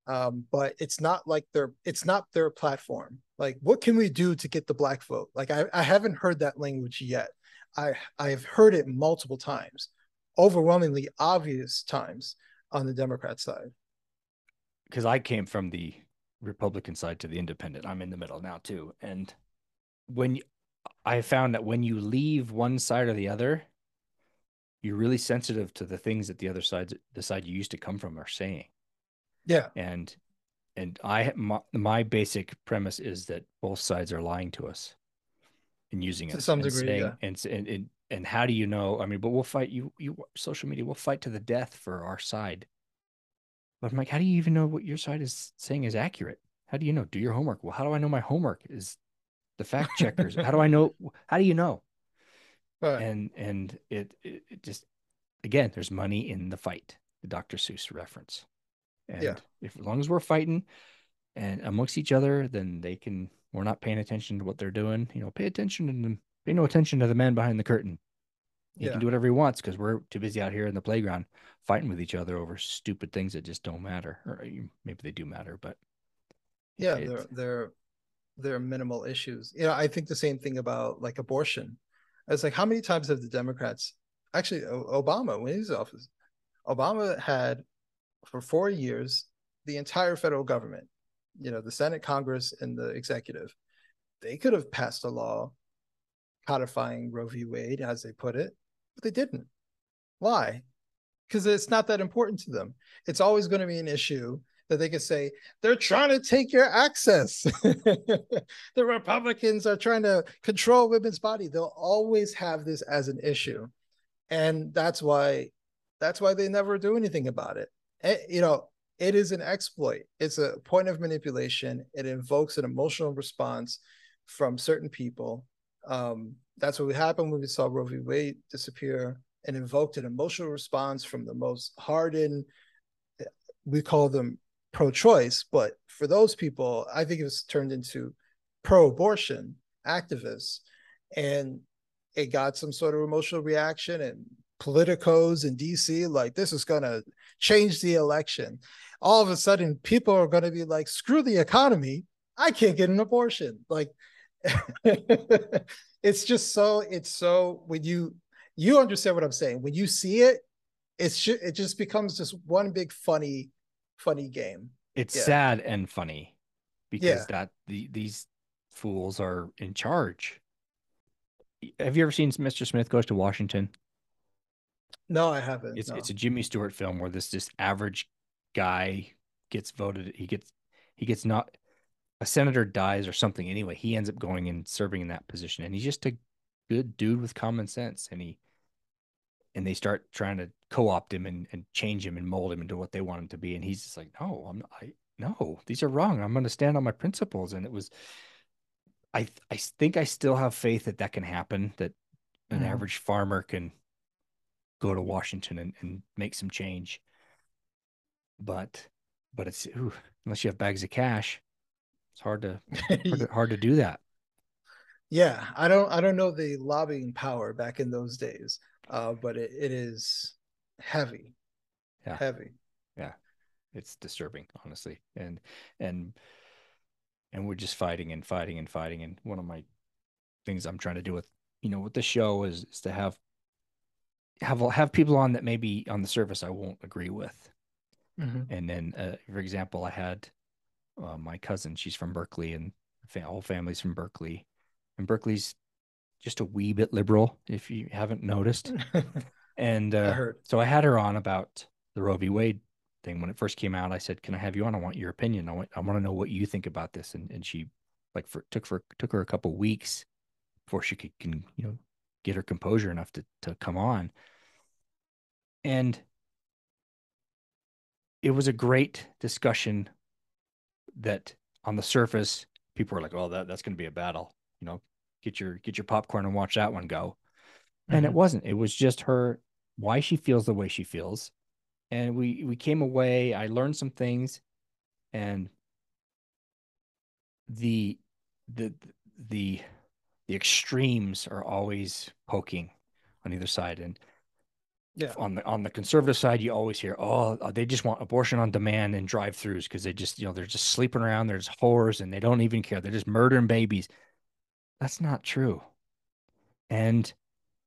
um, but it's not like their it's not their platform. Like, what can we do to get the black vote? Like, I, I haven't heard that language yet. I I've heard it multiple times, overwhelmingly obvious times on the Democrat side. Because I came from the Republican side to the independent. I'm in the middle now too, and when you, I found that when you leave one side or the other, you're really sensitive to the things that the other side, the side you used to come from, are saying. Yeah, and and I my, my basic premise is that both sides are lying to us and using to it some and degree. saying, yeah, and, and and and how do you know? I mean, but we'll fight you. You social media, we'll fight to the death for our side. But I'm like, how do you even know what your side is saying is accurate? How do you know? Do your homework. Well, how do I know my homework is the fact checkers? how do I know? How do you know? right. And and it, it it just again, there's money in the fight. The Dr. Seuss reference. And Yeah. if as long as we're fighting and amongst each other, then they can. We're not paying attention to what they're doing. You know, pay attention them. Pay no attention to the man behind the curtain. He Yeah. can do whatever he wants because we're too busy out here in the playground fighting with each other over stupid things that just don't matter. Or maybe they do matter, but yeah they're they're they're minimal issues you know i think the same thing about like abortion it's like how many times have the democrats actually obama when he was in office obama had for four years the entire federal government you know the senate congress and the executive they could have passed a law codifying roe v wade as they put it but they didn't why because it's not that important to them it's always going to be an issue that they can say they're trying to take your access. the Republicans are trying to control women's body. They'll always have this as an issue. And that's why that's why they never do anything about it. Eh, you know, it is an exploit. It's a point of manipulation. It invokes an emotional response from certain people. Um, that's what happened when we saw Roe v. Wade disappear and invoked an emotional response from the most hardened, we call them pro-choice, but for those people, I think it was turned into pro-abortion activists, and it got some sort of emotional reaction and politicos in DC like this is going to change the election. All of a sudden, people are going to be like, "Screw the economy! I can't get an abortion." Like, it's just so. It's so when you you understand what I'm saying. When you see it, it's ju- it just becomes just one big funny funny game. it's Yeah. sad and funny because Yeah. that the, these fools are in charge. Have you ever seen Mr. Smith Goes to Washington? No, I haven't. It's no. it's a Jimmy Stewart film where this just average guy gets voted. He gets he gets not a senator dies or something. Anyway, he ends up going and serving in that position, and he's just a good dude with common sense. And he and they start trying to co-opt him and, and change him and mold him into what they want him to be. And he's just like, no, I'm not, I no, these are wrong. I'm going to stand on my principles. And it was, I I think I still have faith that that can happen. That an Mhm. average farmer can go to Washington and, and make some change. But but it's ooh, unless you have bags of cash, it's hard to hard to, hard to do that. yeah, I don't I don't know the lobbying power back in those days, uh, but it, it is heavy, Yeah. heavy. Yeah, it's disturbing, honestly. And and and we're just fighting and fighting and fighting. And one of my things I'm trying to do with you know with the show is is to have have have people on that maybe on the surface I won't agree with. Mhm. And then, uh, for example, I had uh, my cousin. She's from Berkeley, and fa- whole family's from Berkeley. And Berkeley's just a wee bit liberal, if you haven't noticed. And uh, so I had her on about the Roe v. Wade thing when it first came out. I said, "Can I have you on? I want your opinion. I want I want to know what you think about this." And and she like for took for took her a couple weeks before she could can you know get her composure enough to to come on. And it was a great discussion that on the surface people were like, "Oh, that that's going to be a battle." You know, get your get your popcorn and watch that one go. And it Mhm. wasn't. It was just her why she feels the way she feels. And we we came away, I learned some things and the the the the extremes are always poking on either side and Yeah. on the on the conservative side you always hear oh uh, they just want abortion on demand and drive-throughs because they just you know they're just sleeping around there's whores and they don't even care. They're just murdering babies. That's not true. And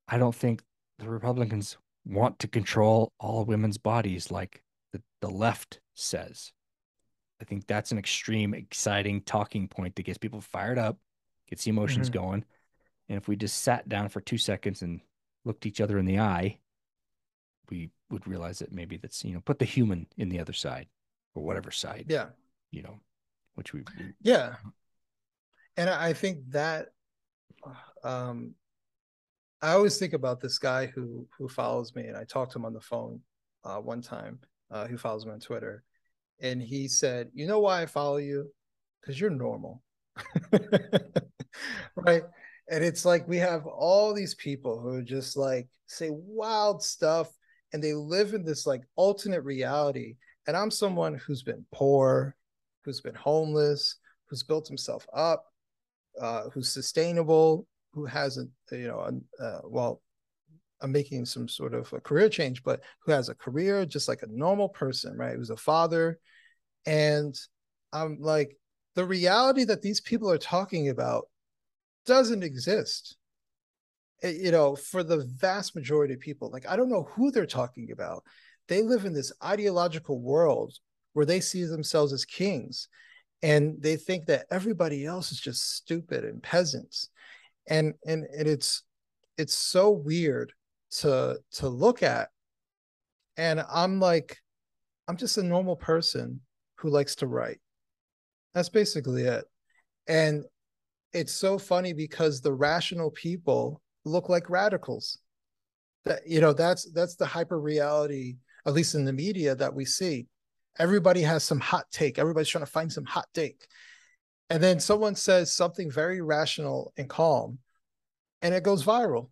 i don't think the republicans want to control all women's bodies like the, the left says. I think that's an extreme exciting talking point that gets people fired up gets the emotions Mhm. going and if we just sat down for two seconds and looked each other in the eye we would realize that maybe that's you know put the human in the other side or whatever side Yeah. you know which we, we Yeah. And I think that um I always think about this guy who who follows me and I talked to him on the phone uh one time, uh who follows me on Twitter. And he said, "You know why I follow you? Cuz you're normal." right? And it's like we have all these people who just like say wild stuff and they live in this like alternate reality. And I'm someone who's been poor, who's been homeless, who's built himself up, uh, who's sustainable, who hasn't, you know, uh, well, I'm making some sort of a career change, but who has a career just like a normal person, right? Who's a father. And I'm like, the reality that these people are talking about doesn't exist. Eh, you know, for the vast majority of people, like, I don't know who they're talking about. They live in this ideological world where they see themselves as kings and they think that everybody else is just stupid and peasants and and, and it's it's so weird to to look at and i'm like i'm just a normal person who likes to write that's basically it and it's so funny because the rational people look like radicals. That you know that's that's the hyper reality at least in the media that we see. Everybody has some hot take. Everybody's trying to find some hot take. And then someone says something very rational and calm and it goes viral.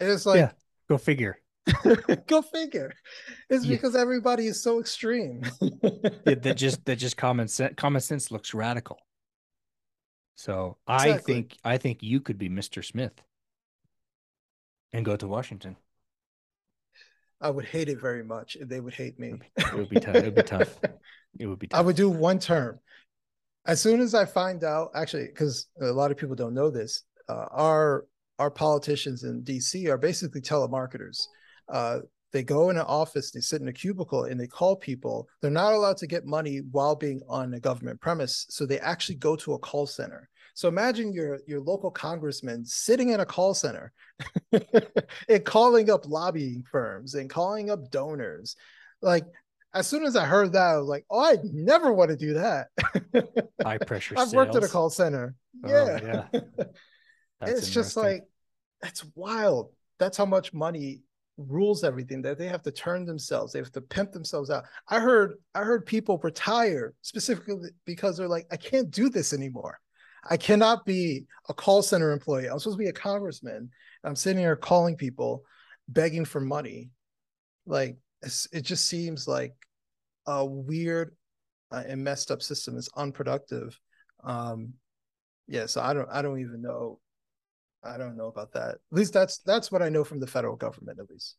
And it's like Yeah. go figure. Go figure. It's Yeah. because everybody is so extreme. That, that just that just common sense common sense looks radical so i think i think you could be mr smith. And go to washington. I would hate it very much and they would hate me. It would be tough it would be tough. It would be tough I would do one term. As soon as I find out, actually, because a lot of people don't know this, uh, our our politicians in DC are basically telemarketers. Uh, they go in an office, they sit in a cubicle, and they call people. They're not allowed to get money while being on a government premise, so they actually go to a call center. So imagine your your local congressman sitting in a call center and calling up lobbying firms and calling up donors. Like as soon as I heard that, I was like, oh, I never want to do that. high pressure I've worked at a call center. Oh, Yeah. yeah. It's just like, that's wild. That's how much money rules everything that they have to turn themselves. They have to pimp themselves out. I heard, I heard people retire specifically because they're like, I can't do this anymore. I cannot be a call center employee. I'm supposed to be a congressman. I'm sitting here calling people, begging for money. Like it just seems like a weird uh, and messed up system. It's unproductive. Um, yeah, so I don't, I don't even know. I don't know about that. At least that's that's what I know from the federal government. At least.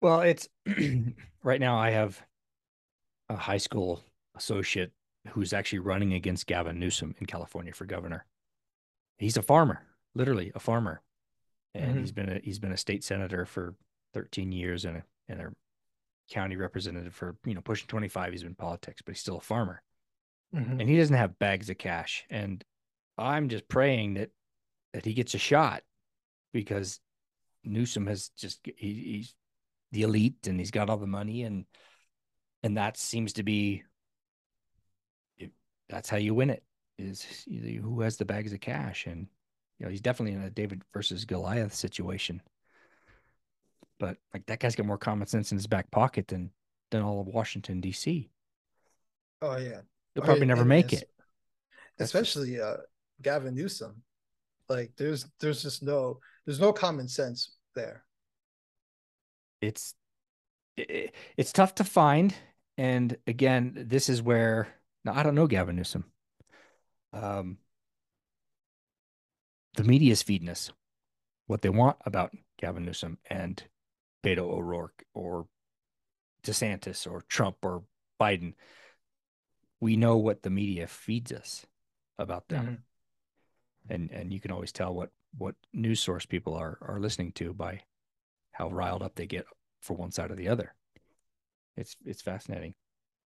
Well, it's right now I have a high school associate who's actually running against Gavin Newsom in California for governor. He's a farmer, literally a farmer. And Mhm. he's been a he's been a state senator for 13 years and a and a county representative for, you know, pushing 25. He's been politics, but he's still a farmer. Mhm. And he doesn't have bags of cash. And I'm just praying that that he gets a shot because Newsom has just he, he's the elite and he's got all the money and and that seems to be that's how you win it is who has the bags of cash and you know he's definitely in a David versus Goliath situation but like that guy's got more common sense in his back pocket than than all of Washington D.C. Oh yeah. He'll Oh, probably yeah, never and make it Especially uh, Gavin Newsom. Like there's there's just no there's no common sense there. it's it, it's tough to find and again this is where Now I don't know Gavin Newsom. Um, the media is feeding us what they want about Gavin Newsom and Beto O'Rourke or DeSantis or Trump or Biden. We know what the media feeds us about them. Mm-hmm. And and you can always tell what what news source people are are listening to by how riled up they get for one side or the other. It's it's fascinating.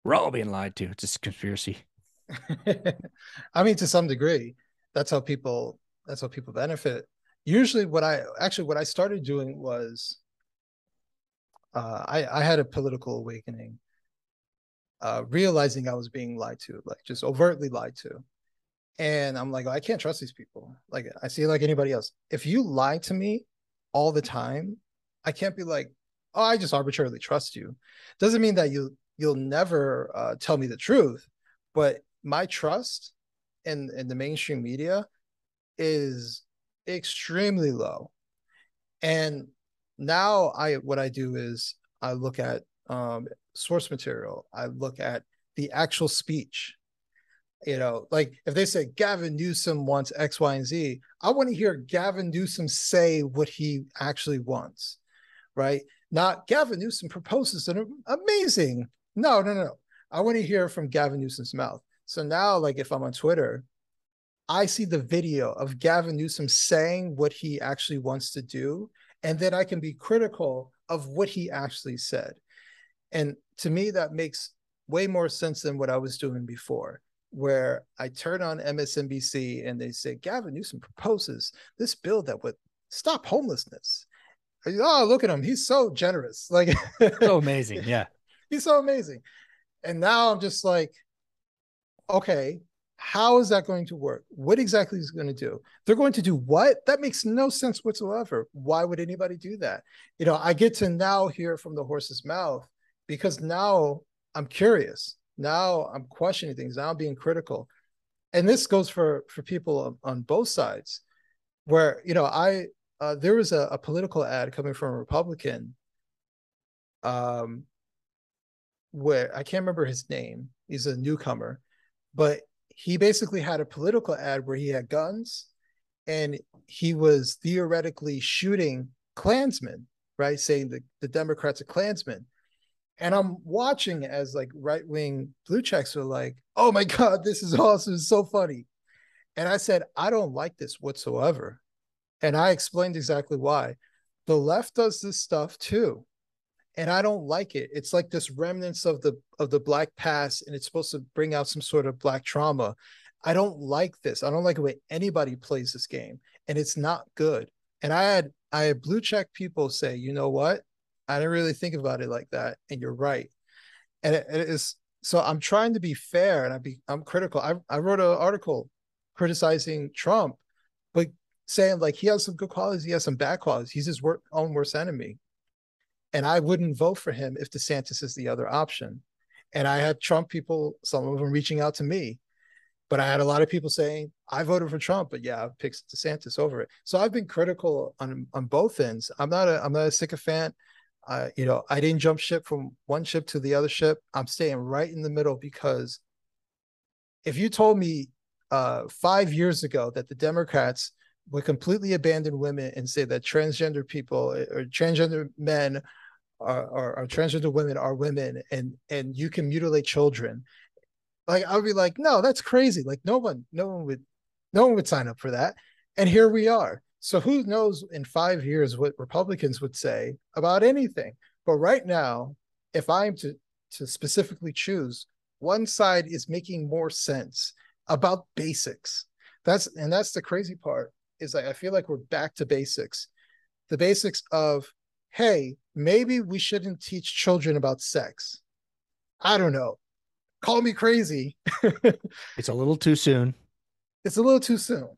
We're all being lied to. It's a conspiracy. I mean, to some degree, that's how people that's how people benefit. Usually, what I actually what I started doing was uh, I I had a political awakening, uh, realizing I was being lied to, like just overtly lied to, and I'm like, I can't trust these people. Like I see like anybody else. If you lie to me all the time, I can't be like, oh, I just arbitrarily trust you. Doesn't mean that you you'll never uh, tell me the truth, but my trust in in the mainstream media is extremely low. And now I what I do is I look at um, source material. I look at the actual speech. You know, like if they say Gavin Newsom wants X, Y, and Z, I want to hear Gavin Newsom say what he actually wants, right? Not Gavin Newsom proposes an amazing. No, no, no. I want to hear from Gavin Newsom's mouth. So now, like if I'm on Twitter, I see the video of Gavin Newsom saying what he actually wants to do, and then I can be critical of what he actually said. And to me, that makes way more sense than what I was doing before, where I turn on MSNBC and they say Gavin Newsom proposes this bill that would stop homelessness. Oh, look at him. He's so generous. Like so amazing. Yeah. He's so amazing. And now I'm just like, okay, how is that going to work? What exactly is going to do? They're going to do what? That makes no sense whatsoever. Why would anybody do that? You know, I get to now hear from the horse's mouth because now I'm curious. Now I'm questioning things. Now I'm being critical. And this goes for for people on, both sides where, you know, I uh, there was a, a political ad coming from a Republican um where I can't remember his name. He's a newcomer, but he basically had a political ad where he had guns and he was theoretically shooting Klansmen, right? Saying the, the Democrats are Klansmen. And I'm watching as like right wing blue checks are like, oh my God, this is awesome. It's so funny. And I said, I don't like this whatsoever. And I explained exactly why. The left does this stuff too and I don't like it. It's like this remnants of the of the black past, and it's supposed to bring out some sort of black trauma. I don't like this. I don't like the way anybody plays this game, and it's not good. And I had I had blue check people say, you know what? I didn't really think about it like that, and you're right. And it, it is so. I'm trying to be fair, and I be I'm critical. I I wrote an article criticizing Trump, but saying like he has some good qualities, he has some bad qualities. He's his own worst enemy. And I wouldn't vote for him if DeSantis is the other option. And I had Trump people, some of them reaching out to me, but I had a lot of people saying, I voted for Trump, but yeah, I picked DeSantis over it. So I've been critical on, on both ends. I'm not a I'm not a sycophant. Uh, you know, I didn't jump ship from one ship to the other ship. I'm staying right in the middle because if you told me uh, five years ago that the Democrats would completely abandon women and say that transgender people or transgender men are, are, are transgender women are women and and you can mutilate children like i would be like no that's crazy. Like no one no one would no one would sign up for that. And here we are so who knows in five years what republicans would say about anything but right now if i'm to to specifically choose one side is making more sense about basics that's and that's the crazy part is like i feel like we're back to basics the basics of hey, maybe we shouldn't teach children about sex. I don't know. Call me crazy. it's a little too soon. It's a little too soon.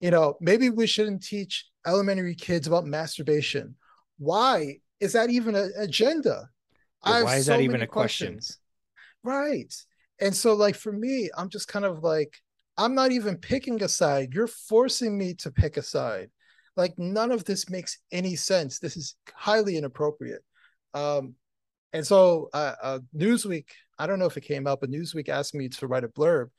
You know, maybe we shouldn't teach elementary kids about masturbation. Why is that even an agenda? why is so that even a question? Right. And so, like, for me, I'm just kind of like, I'm not even picking a side. You're forcing me to pick a side. Like none of this makes any sense. This is highly inappropriate. Um, and so uh, uh, Newsweek, I don't know if it came out, but Newsweek asked me to write a blurb,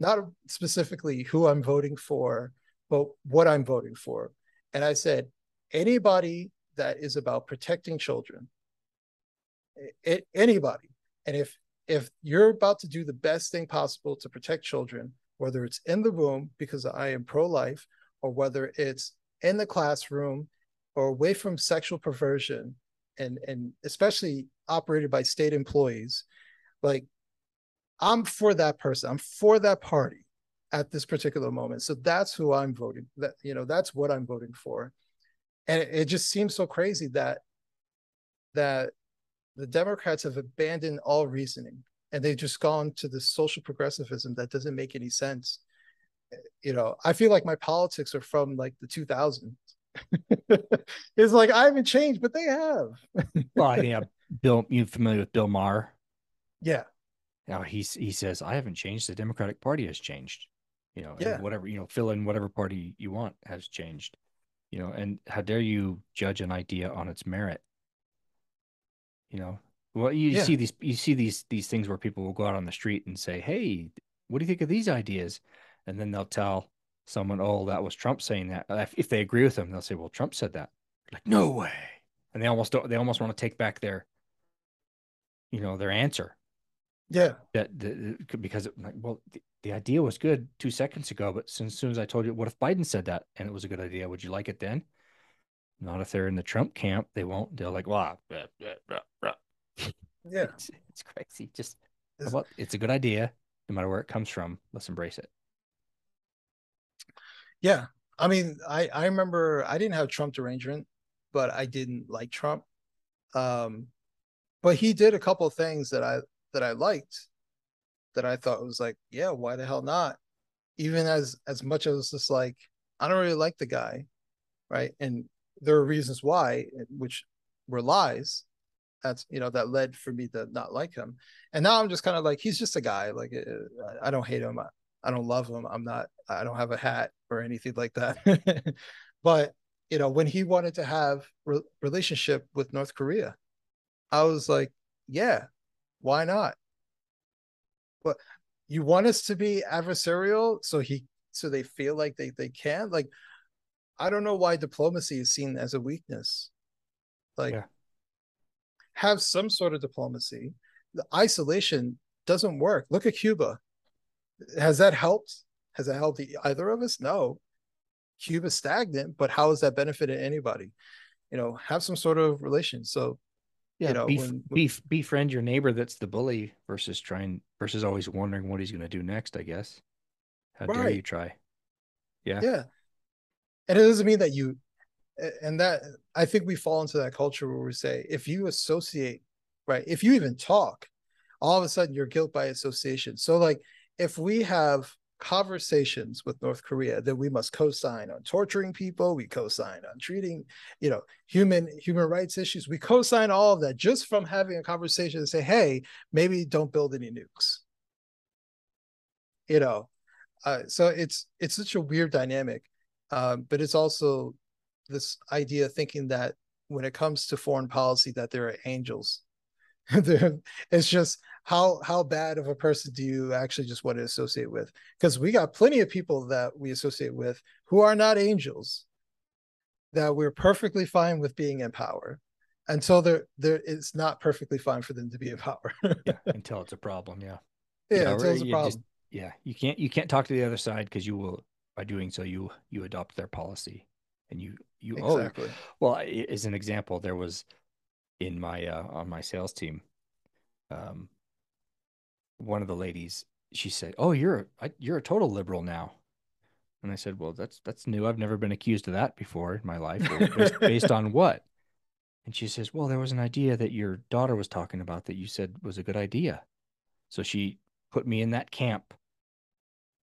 not specifically who I'm voting for, but what I'm voting for. And I said, anybody that is about protecting children, it, anybody. And if if you're about to do the best thing possible to protect children, whether it's in the womb because I am pro-life, or whether it's in the classroom or away from sexual perversion and and especially operated by state employees like i'm for that person i'm for that party at this particular moment so that's who i'm voting that you know that's what i'm voting for and it, it just seems so crazy that that the democrats have abandoned all reasoning and they've just gone to this social progressivism that doesn't make any sense you know i feel like my politics are from like the 2000s it's like I haven't changed, but they have. well, I yeah, uh, Bill, you familiar with Bill Maher? Yeah. Now he's he says I haven't changed. The Democratic Party has changed. You know, yeah. whatever you know, fill in whatever party you want has changed. You know, and how dare you judge an idea on its merit? You know, well, you yeah. see these you see these these things where people will go out on the street and say, "Hey, what do you think of these ideas?" And then they'll tell someone, oh, that was Trump saying that. Uh, if they agree with them, they'll say, well, Trump said that. Like, no way. And they almost don't, they almost want to take back their, you know, their answer. Yeah. That the, because it, like, well, the, the, idea was good two seconds ago, but as soon as I told you, what if Biden said that and it was a good idea? Would you like it then? Not if they're in the Trump camp, they won't. They're like, well, blah, blah, blah, yeah, it's, it's crazy. Just, it's, it's a good idea, no matter where it comes from. Let's embrace it. Yeah. I mean, I, I remember I didn't have Trump derangement, but I didn't like Trump. Um, but he did a couple of things that I that I liked that I thought was like, yeah, why the hell not? Even as as much as just like, I don't really like the guy, right? And there are reasons why, which were lies. That's you know that led for me to not like him. And now I'm just kind of like, he's just a guy. Like uh, I don't hate him. I don't love him. I'm not, I don't have a hat or anything like that. but, you know, when he wanted to have re- relationship with North Korea, I was like, yeah, why not? But you want us to be adversarial so he, so they feel like they, they can like, I don't know why diplomacy is seen as a weakness. Like, yeah. have some sort of diplomacy. The isolation doesn't work. Look at Cuba has that helped? Has that helped either of us? No. Cuba's stagnant, but how has that benefited anybody? You know, have some sort of relation. So, yeah, you know, bef- when, when, bef- befriend your neighbor that's the bully versus trying versus always wondering what he's going to do next. I guess. How right. dare you try? Yeah. Yeah. And it doesn't mean that you, and that I think we fall into that culture where we say if you associate, right, if you even talk, all of a sudden you're guilt by association. So like if we have conversations with North Korea, that we must co-sign on torturing people, we co-sign on treating, you know, human human rights issues. We co-sign all of that just from having a conversation and say, hey, maybe don't build any nukes. You know, uh, so it's it's such a weird dynamic, um, but it's also this idea thinking that when it comes to foreign policy, that there are angels. it's just how how bad of a person do you actually just want to associate with? Because we got plenty of people that we associate with who are not angels that we're perfectly fine with being in power until they're there it's not perfectly fine for them to be in power. Yeah, until it's a problem yeah. Yeah, until it's a problem. just, yeah you can't you can't talk to the other side because you will by doing so you you adopt their policy and you you exactly. Well as an example there was in my uh on my sales team um one of the ladies, she said, "Oh, you're a, you're a total liberal now." And I said, "Well, that's that's new. I've never been accused of that before in my life. based, based on what?" And she says, "Well, there was an idea that your daughter was talking about that you said was a good idea." So she put me in that camp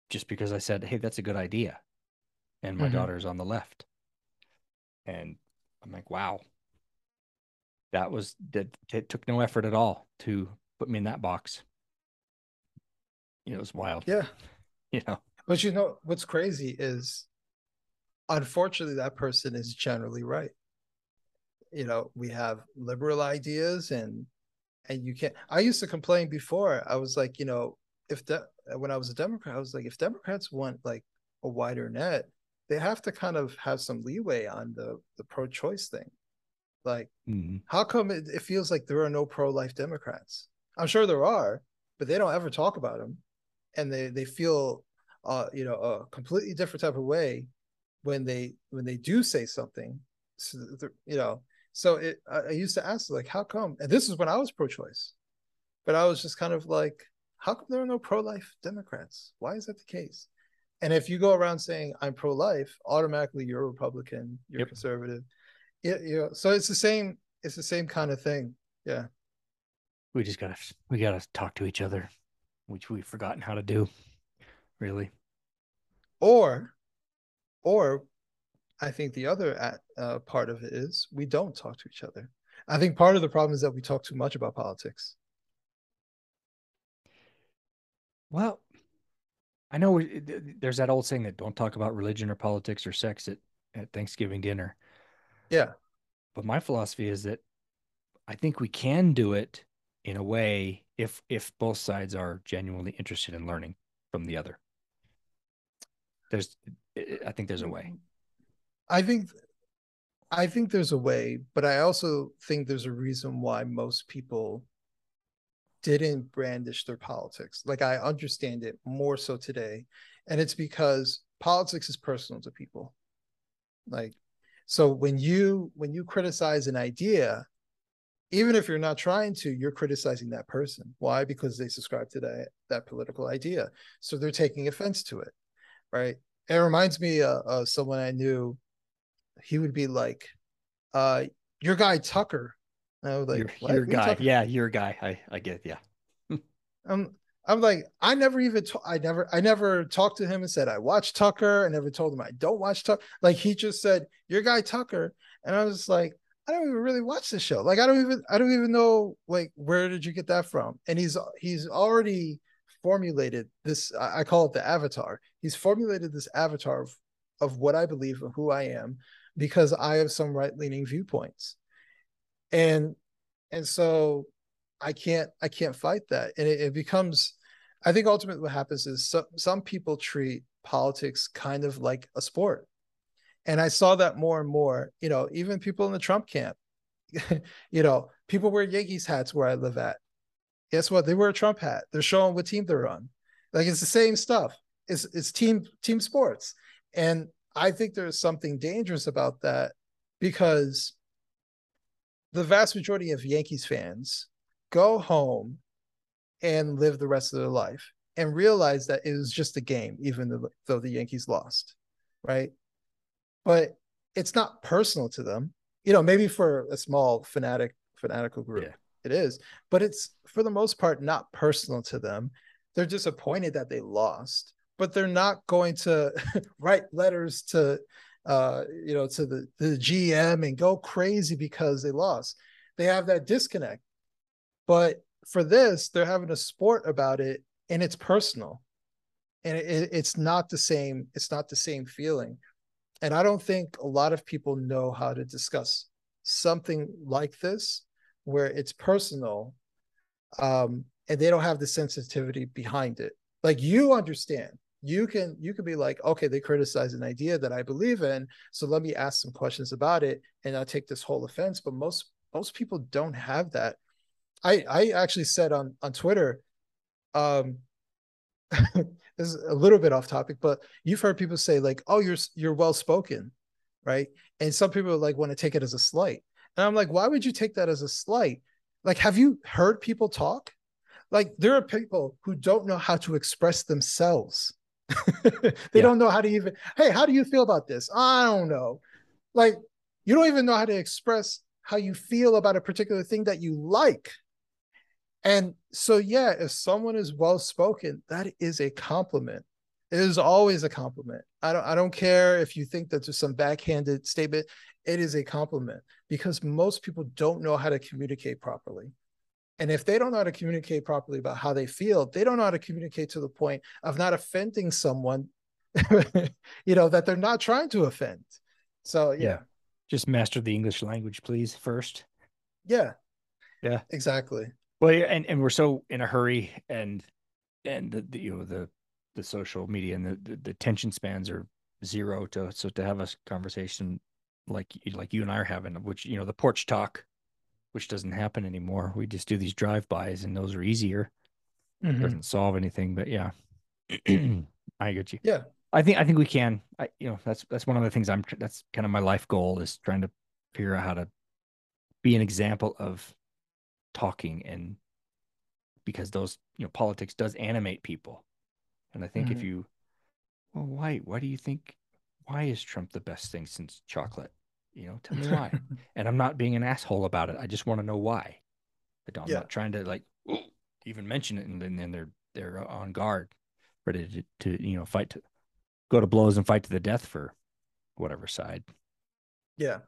just because I said, "Hey, that's a good idea." And my mm-hmm. daughter's on the left. And I'm like, "Wow." That was that it took no effort at all to put me in that box. You know, it was wild. Yeah. You know, but you know, what's crazy is unfortunately that person is generally right. You know, we have liberal ideas and and you can't. I used to complain before. I was like, you know, if that when I was a Democrat, I was like, if Democrats want like a wider net, they have to kind of have some leeway on the the pro-choice thing. Like, mm-hmm. how come it, it feels like there are no pro-life Democrats? I'm sure there are, but they don't ever talk about them, and they they feel, uh, you know, a completely different type of way when they when they do say something. So you know, so it I used to ask like, how come? And this is when I was pro-choice, but I was just kind of like, how come there are no pro-life Democrats? Why is that the case? And if you go around saying I'm pro-life, automatically you're a Republican, you're yep. conservative. Yeah, yeah. So it's the same. It's the same kind of thing. Yeah. We just gotta we gotta talk to each other, which we've forgotten how to do, really. Or, or, I think the other uh, part of it is we don't talk to each other. I think part of the problem is that we talk too much about politics. Well, I know there's that old saying that don't talk about religion or politics or sex at, at Thanksgiving dinner. Yeah. But my philosophy is that I think we can do it in a way if if both sides are genuinely interested in learning from the other. There's I think there's a way. I think I think there's a way, but I also think there's a reason why most people didn't brandish their politics. Like I understand it more so today. And it's because politics is personal to people. Like so when you when you criticize an idea, even if you're not trying to, you're criticizing that person. Why? Because they subscribe to that that political idea. So they're taking offense to it. Right? It reminds me uh, of someone I knew. He would be like, uh, your guy Tucker I was like, your, your guy, yeah, your guy. I I get, yeah. I'm I'm like, I never even, t- I never, I never talked to him and said I watch Tucker. I never told him I don't watch Tucker. Like he just said, your guy Tucker, and I was like, I don't even really watch this show. Like I don't even, I don't even know like where did you get that from? And he's he's already formulated this. I call it the avatar. He's formulated this avatar of of what I believe and who I am because I have some right leaning viewpoints and and so i can't i can't fight that. And it, it becomes i think ultimately what happens is some, some people treat politics kind of like a sport. And i saw that more and more you know even people in the trump camp. You know people wear yankees hats where i live at. Guess what? They wear a trump hat. They're showing what team they're on. Like it's the same stuff. It's it's team team sports. And i think there's something dangerous about that because the vast majority of Yankees fans go home and live the rest of their life and realize that it was just a game, even though the Yankees lost, right? But it's not personal to them. You know, maybe for a small fanatic fanatical group, yeah. it is, but it's for the most part not personal to them. They're disappointed that they lost, but they're not going to write letters to uh, you know, to the, the GM and go crazy because they lost. They have that disconnect. But for this, they're having a sport about it and it's personal. And it, it's not the same, it's not the same feeling. And I don't think a lot of people know how to discuss something like this where it's personal um, and they don't have the sensitivity behind it. Like you understand, you can you can be like okay they criticize an idea that i believe in so let me ask some questions about it and i'll take this whole offense but most most people don't have that i i actually said on on twitter um this is a little bit off topic but you've heard people say like oh you're you're well spoken right and some people like want to take it as a slight and i'm like why would you take that as a slight like have you heard people talk like there are people who don't know how to express themselves they yeah. don't know how to even, hey, how do you feel about this? I don't know. Like, you don't even know how to express how you feel about a particular thing that you like. And so, yeah, if someone is well spoken, that is a compliment. It is always a compliment. I don't I don't care if you think that's just some backhanded statement. It is a compliment because most people don't know how to communicate properly. And if they don't know how to communicate properly about how they feel, they don't know how to communicate to the point of not offending someone, you know, that they're not trying to offend. So, yeah. yeah. Just master the English language, please, first. Yeah. Yeah. Exactly. Well, yeah, and and we're so in a hurry, and and the, the you know the the social media and the, the the attention spans are zero to so to have a conversation like like you and I are having, which you know the porch talk, which doesn't happen anymore. We just do these drive bys, and those are easier. Mhm. Doesn't solve anything, but yeah, I get you. Yeah. I think I think we can. I you know that's that's one of the things I'm. That's kind of my life goal is trying to figure out how to be an example of talking and because those you know politics does animate people, and I think if Mhm. you, well, why why do you think why is Trump the best thing since chocolate? You know, tell me why. and I'm not being an asshole about it. I just want to know why. I don't, I'm Yeah. not trying to like even mention it, and then then they're they're on guard, ready to, to you know fight to go to blows and fight to the death for whatever side. Yeah.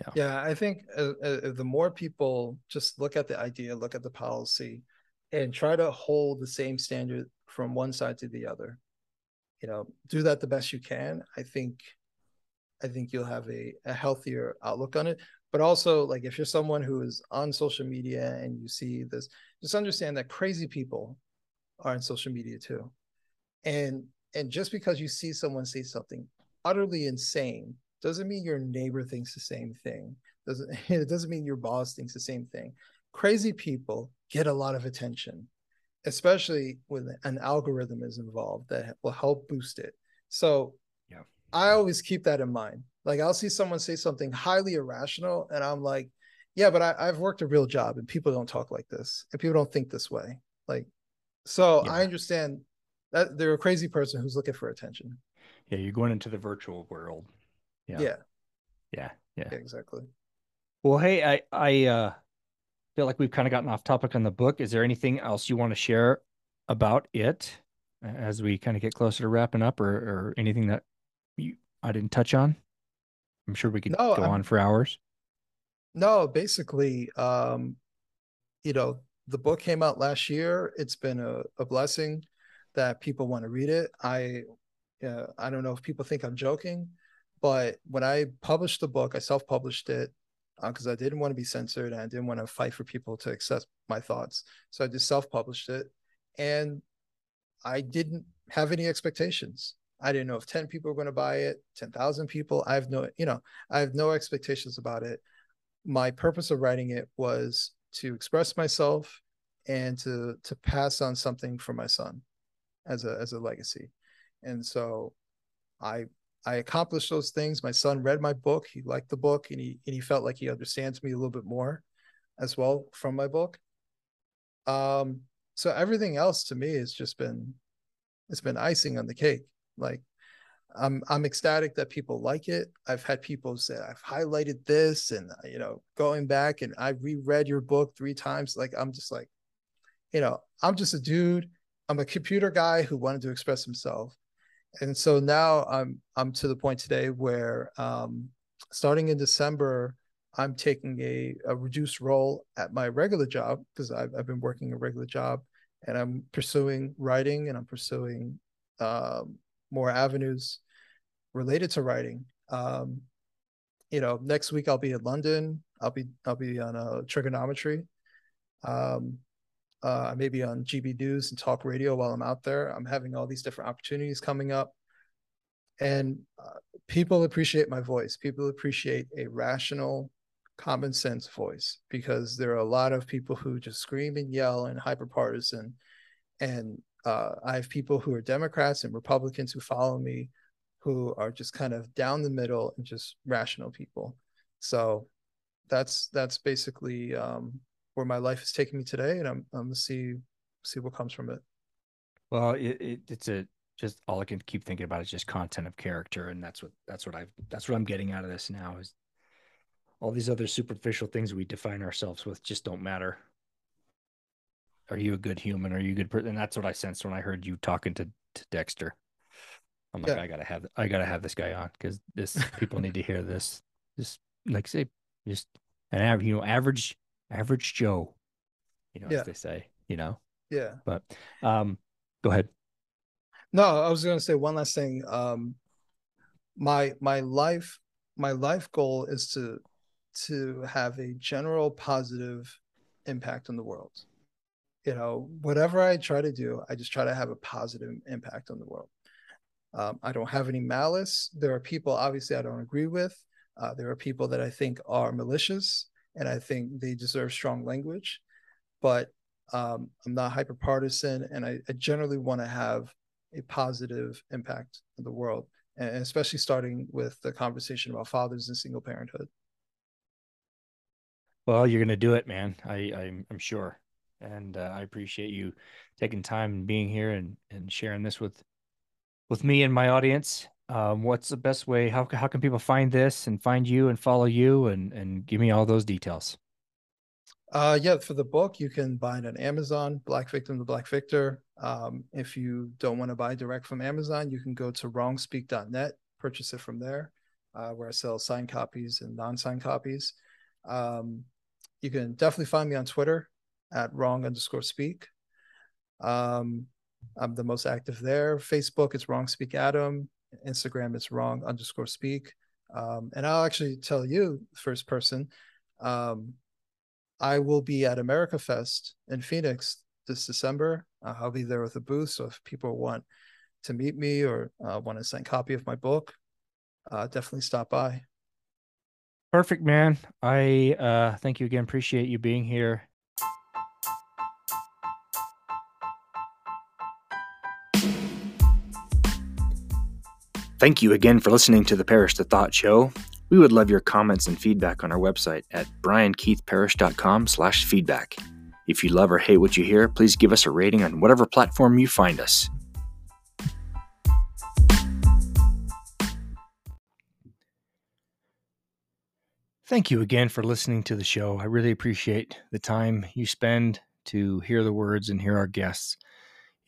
Yeah. Yeah. I think uh, uh, the more people just look at the idea, look at the policy, and try to hold the same standard from one side to the other, you know, do that the best you can. I think, I think you'll have a, a healthier outlook on it. But also, like, if you're someone who is on social media and you see this, just understand that crazy people are on social media too. And and just because you see someone say something utterly insane doesn't mean your neighbor thinks the same thing. Doesn't it doesn't mean your boss thinks the same thing. Crazy people get a lot of attention, especially when an algorithm is involved that will help boost it. So Yeah. I always keep that in mind. Like I'll see someone say something highly irrational, and I'm like, yeah, but I, I've worked a real job and people don't talk like this and people don't think this way. Like, so I understand that they're a crazy person who's looking for attention. Yeah, you're going into the virtual world. Yeah. Yeah, Yeah. Yeah. yeah, exactly. Well, hey, I I uh feel like we've kind of gotten off topic on the book. Is there anything else you want to share about it as we kind of get closer to wrapping up, or or anything that you I didn't touch on? I'm sure we could No, go I'm- on for hours. No, basically, um, you know, the book came out last year. It's been a, a blessing that people want to read it. I, uh, I don't know if people think I'm joking, but when I published the book, I self-published it uh, because I didn't want to be censored and I didn't want to fight for people to accept my thoughts. So I just self-published it, and I didn't have any expectations. I didn't know if 10 people were going to buy it, 10,000 people. I have no, you know, I have no expectations about it my purpose of writing it was to express myself and to to pass on something for my son as a as a legacy and so i i accomplished those things my son read my book he liked the book and he and he felt like he understands me a little bit more as well from my book um so everything else to me has just been it's been icing on the cake like I'm I'm ecstatic that people like it. I've had people say I've highlighted this and you know going back and I reread your book three times. Like I'm just like, you know, I'm just a dude. I'm a computer guy who wanted to express himself, and so now I'm I'm to the point today where um, starting in December I'm taking a, a reduced role at my regular job because I've I've been working a regular job and I'm pursuing writing and I'm pursuing um, more avenues related to writing. Um, you know, next week I'll be in London. I'll be I'll be on a Triggernometry. Um, uh, maybe on GB News and Talk Radio while I'm out there. I'm having all these different opportunities coming up, and uh, people appreciate my voice. People appreciate a rational, common sense voice because there are a lot of people who just scream and yell and hyper partisan, and uh, I have people who are Democrats and Republicans who follow me who are just kind of down the middle and just rational people. So that's that's basically um, where my life is taking me today, and I'm I'm gonna see see what comes from it. Well, it, it it's a just all I can keep thinking about is just content of character, and that's what that's what I've that's what I'm getting out of this now is all these other superficial things we define ourselves with just don't matter. Are you a good human? Are you a good person? And that's what I sensed when I heard you talking to, to Dexter. I'm like, Yeah. I gotta have I gotta have this guy on because this people need to hear this. Just like say, just an average, you know, average average Joe, you know, Yeah. as they say, you know. Yeah. But um, go ahead. No, I was gonna say one last thing. Um, my my life my life goal is to to have a general positive impact on the world. you know, whatever I try to do, I just try to have a positive impact on the world. Um, I don't have any malice. There are people, obviously, I don't agree with. Uh, there are people that I think are malicious, and I think they deserve strong language. But um, I'm not hyper partisan, and I, I generally want to have a positive impact on the world, and especially starting with the conversation about fathers and single parenthood. Well, you're gonna do it, man. I I'm, I'm sure, and uh, I appreciate you taking time and being here and and sharing this with with me and my audience. Um, what's the best way? How how can people find this and find you and follow you and and give me all those details? Uh, yeah, for the book, you can buy it on Amazon, Black Victim to Black Victor. Um, if you don't want to buy direct from Amazon, you can go to wrongspeak.net, purchase it from there, uh, where I sell signed copies and non signed copies. Um, you can definitely find me on Twitter at wrong underscore speak. Um, I'm the most active there. Facebook, it's wrong speak Adam. Instagram, it's wrong underscore speak. Um, and I'll actually tell you, first person, um, I will be at America Fest in Phoenix this December. Uh, I'll be there with a booth. So if people want to meet me or uh, want to sign copy of my book, uh, definitely stop by. Perfect, man. I uh, thank you again. Appreciate you being here. Thank you again for listening to the Parish the Thought Show. We would love your comments and feedback on our website at briankeithparish.com slash feedback. If you love or hate what you hear, please give us a rating on whatever platform you find us. Thank you again for listening to the show. I really appreciate the time you spend to hear the words and hear our guests.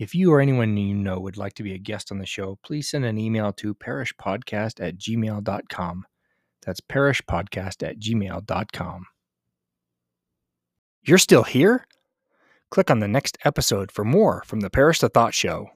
If you or anyone you know would like to be a guest on the show, please send an email to parishpodcast at gmail.com. That's parishpodcast at gmail.com. You're still here? Click on the next episode for more from the Parish the Thought Show.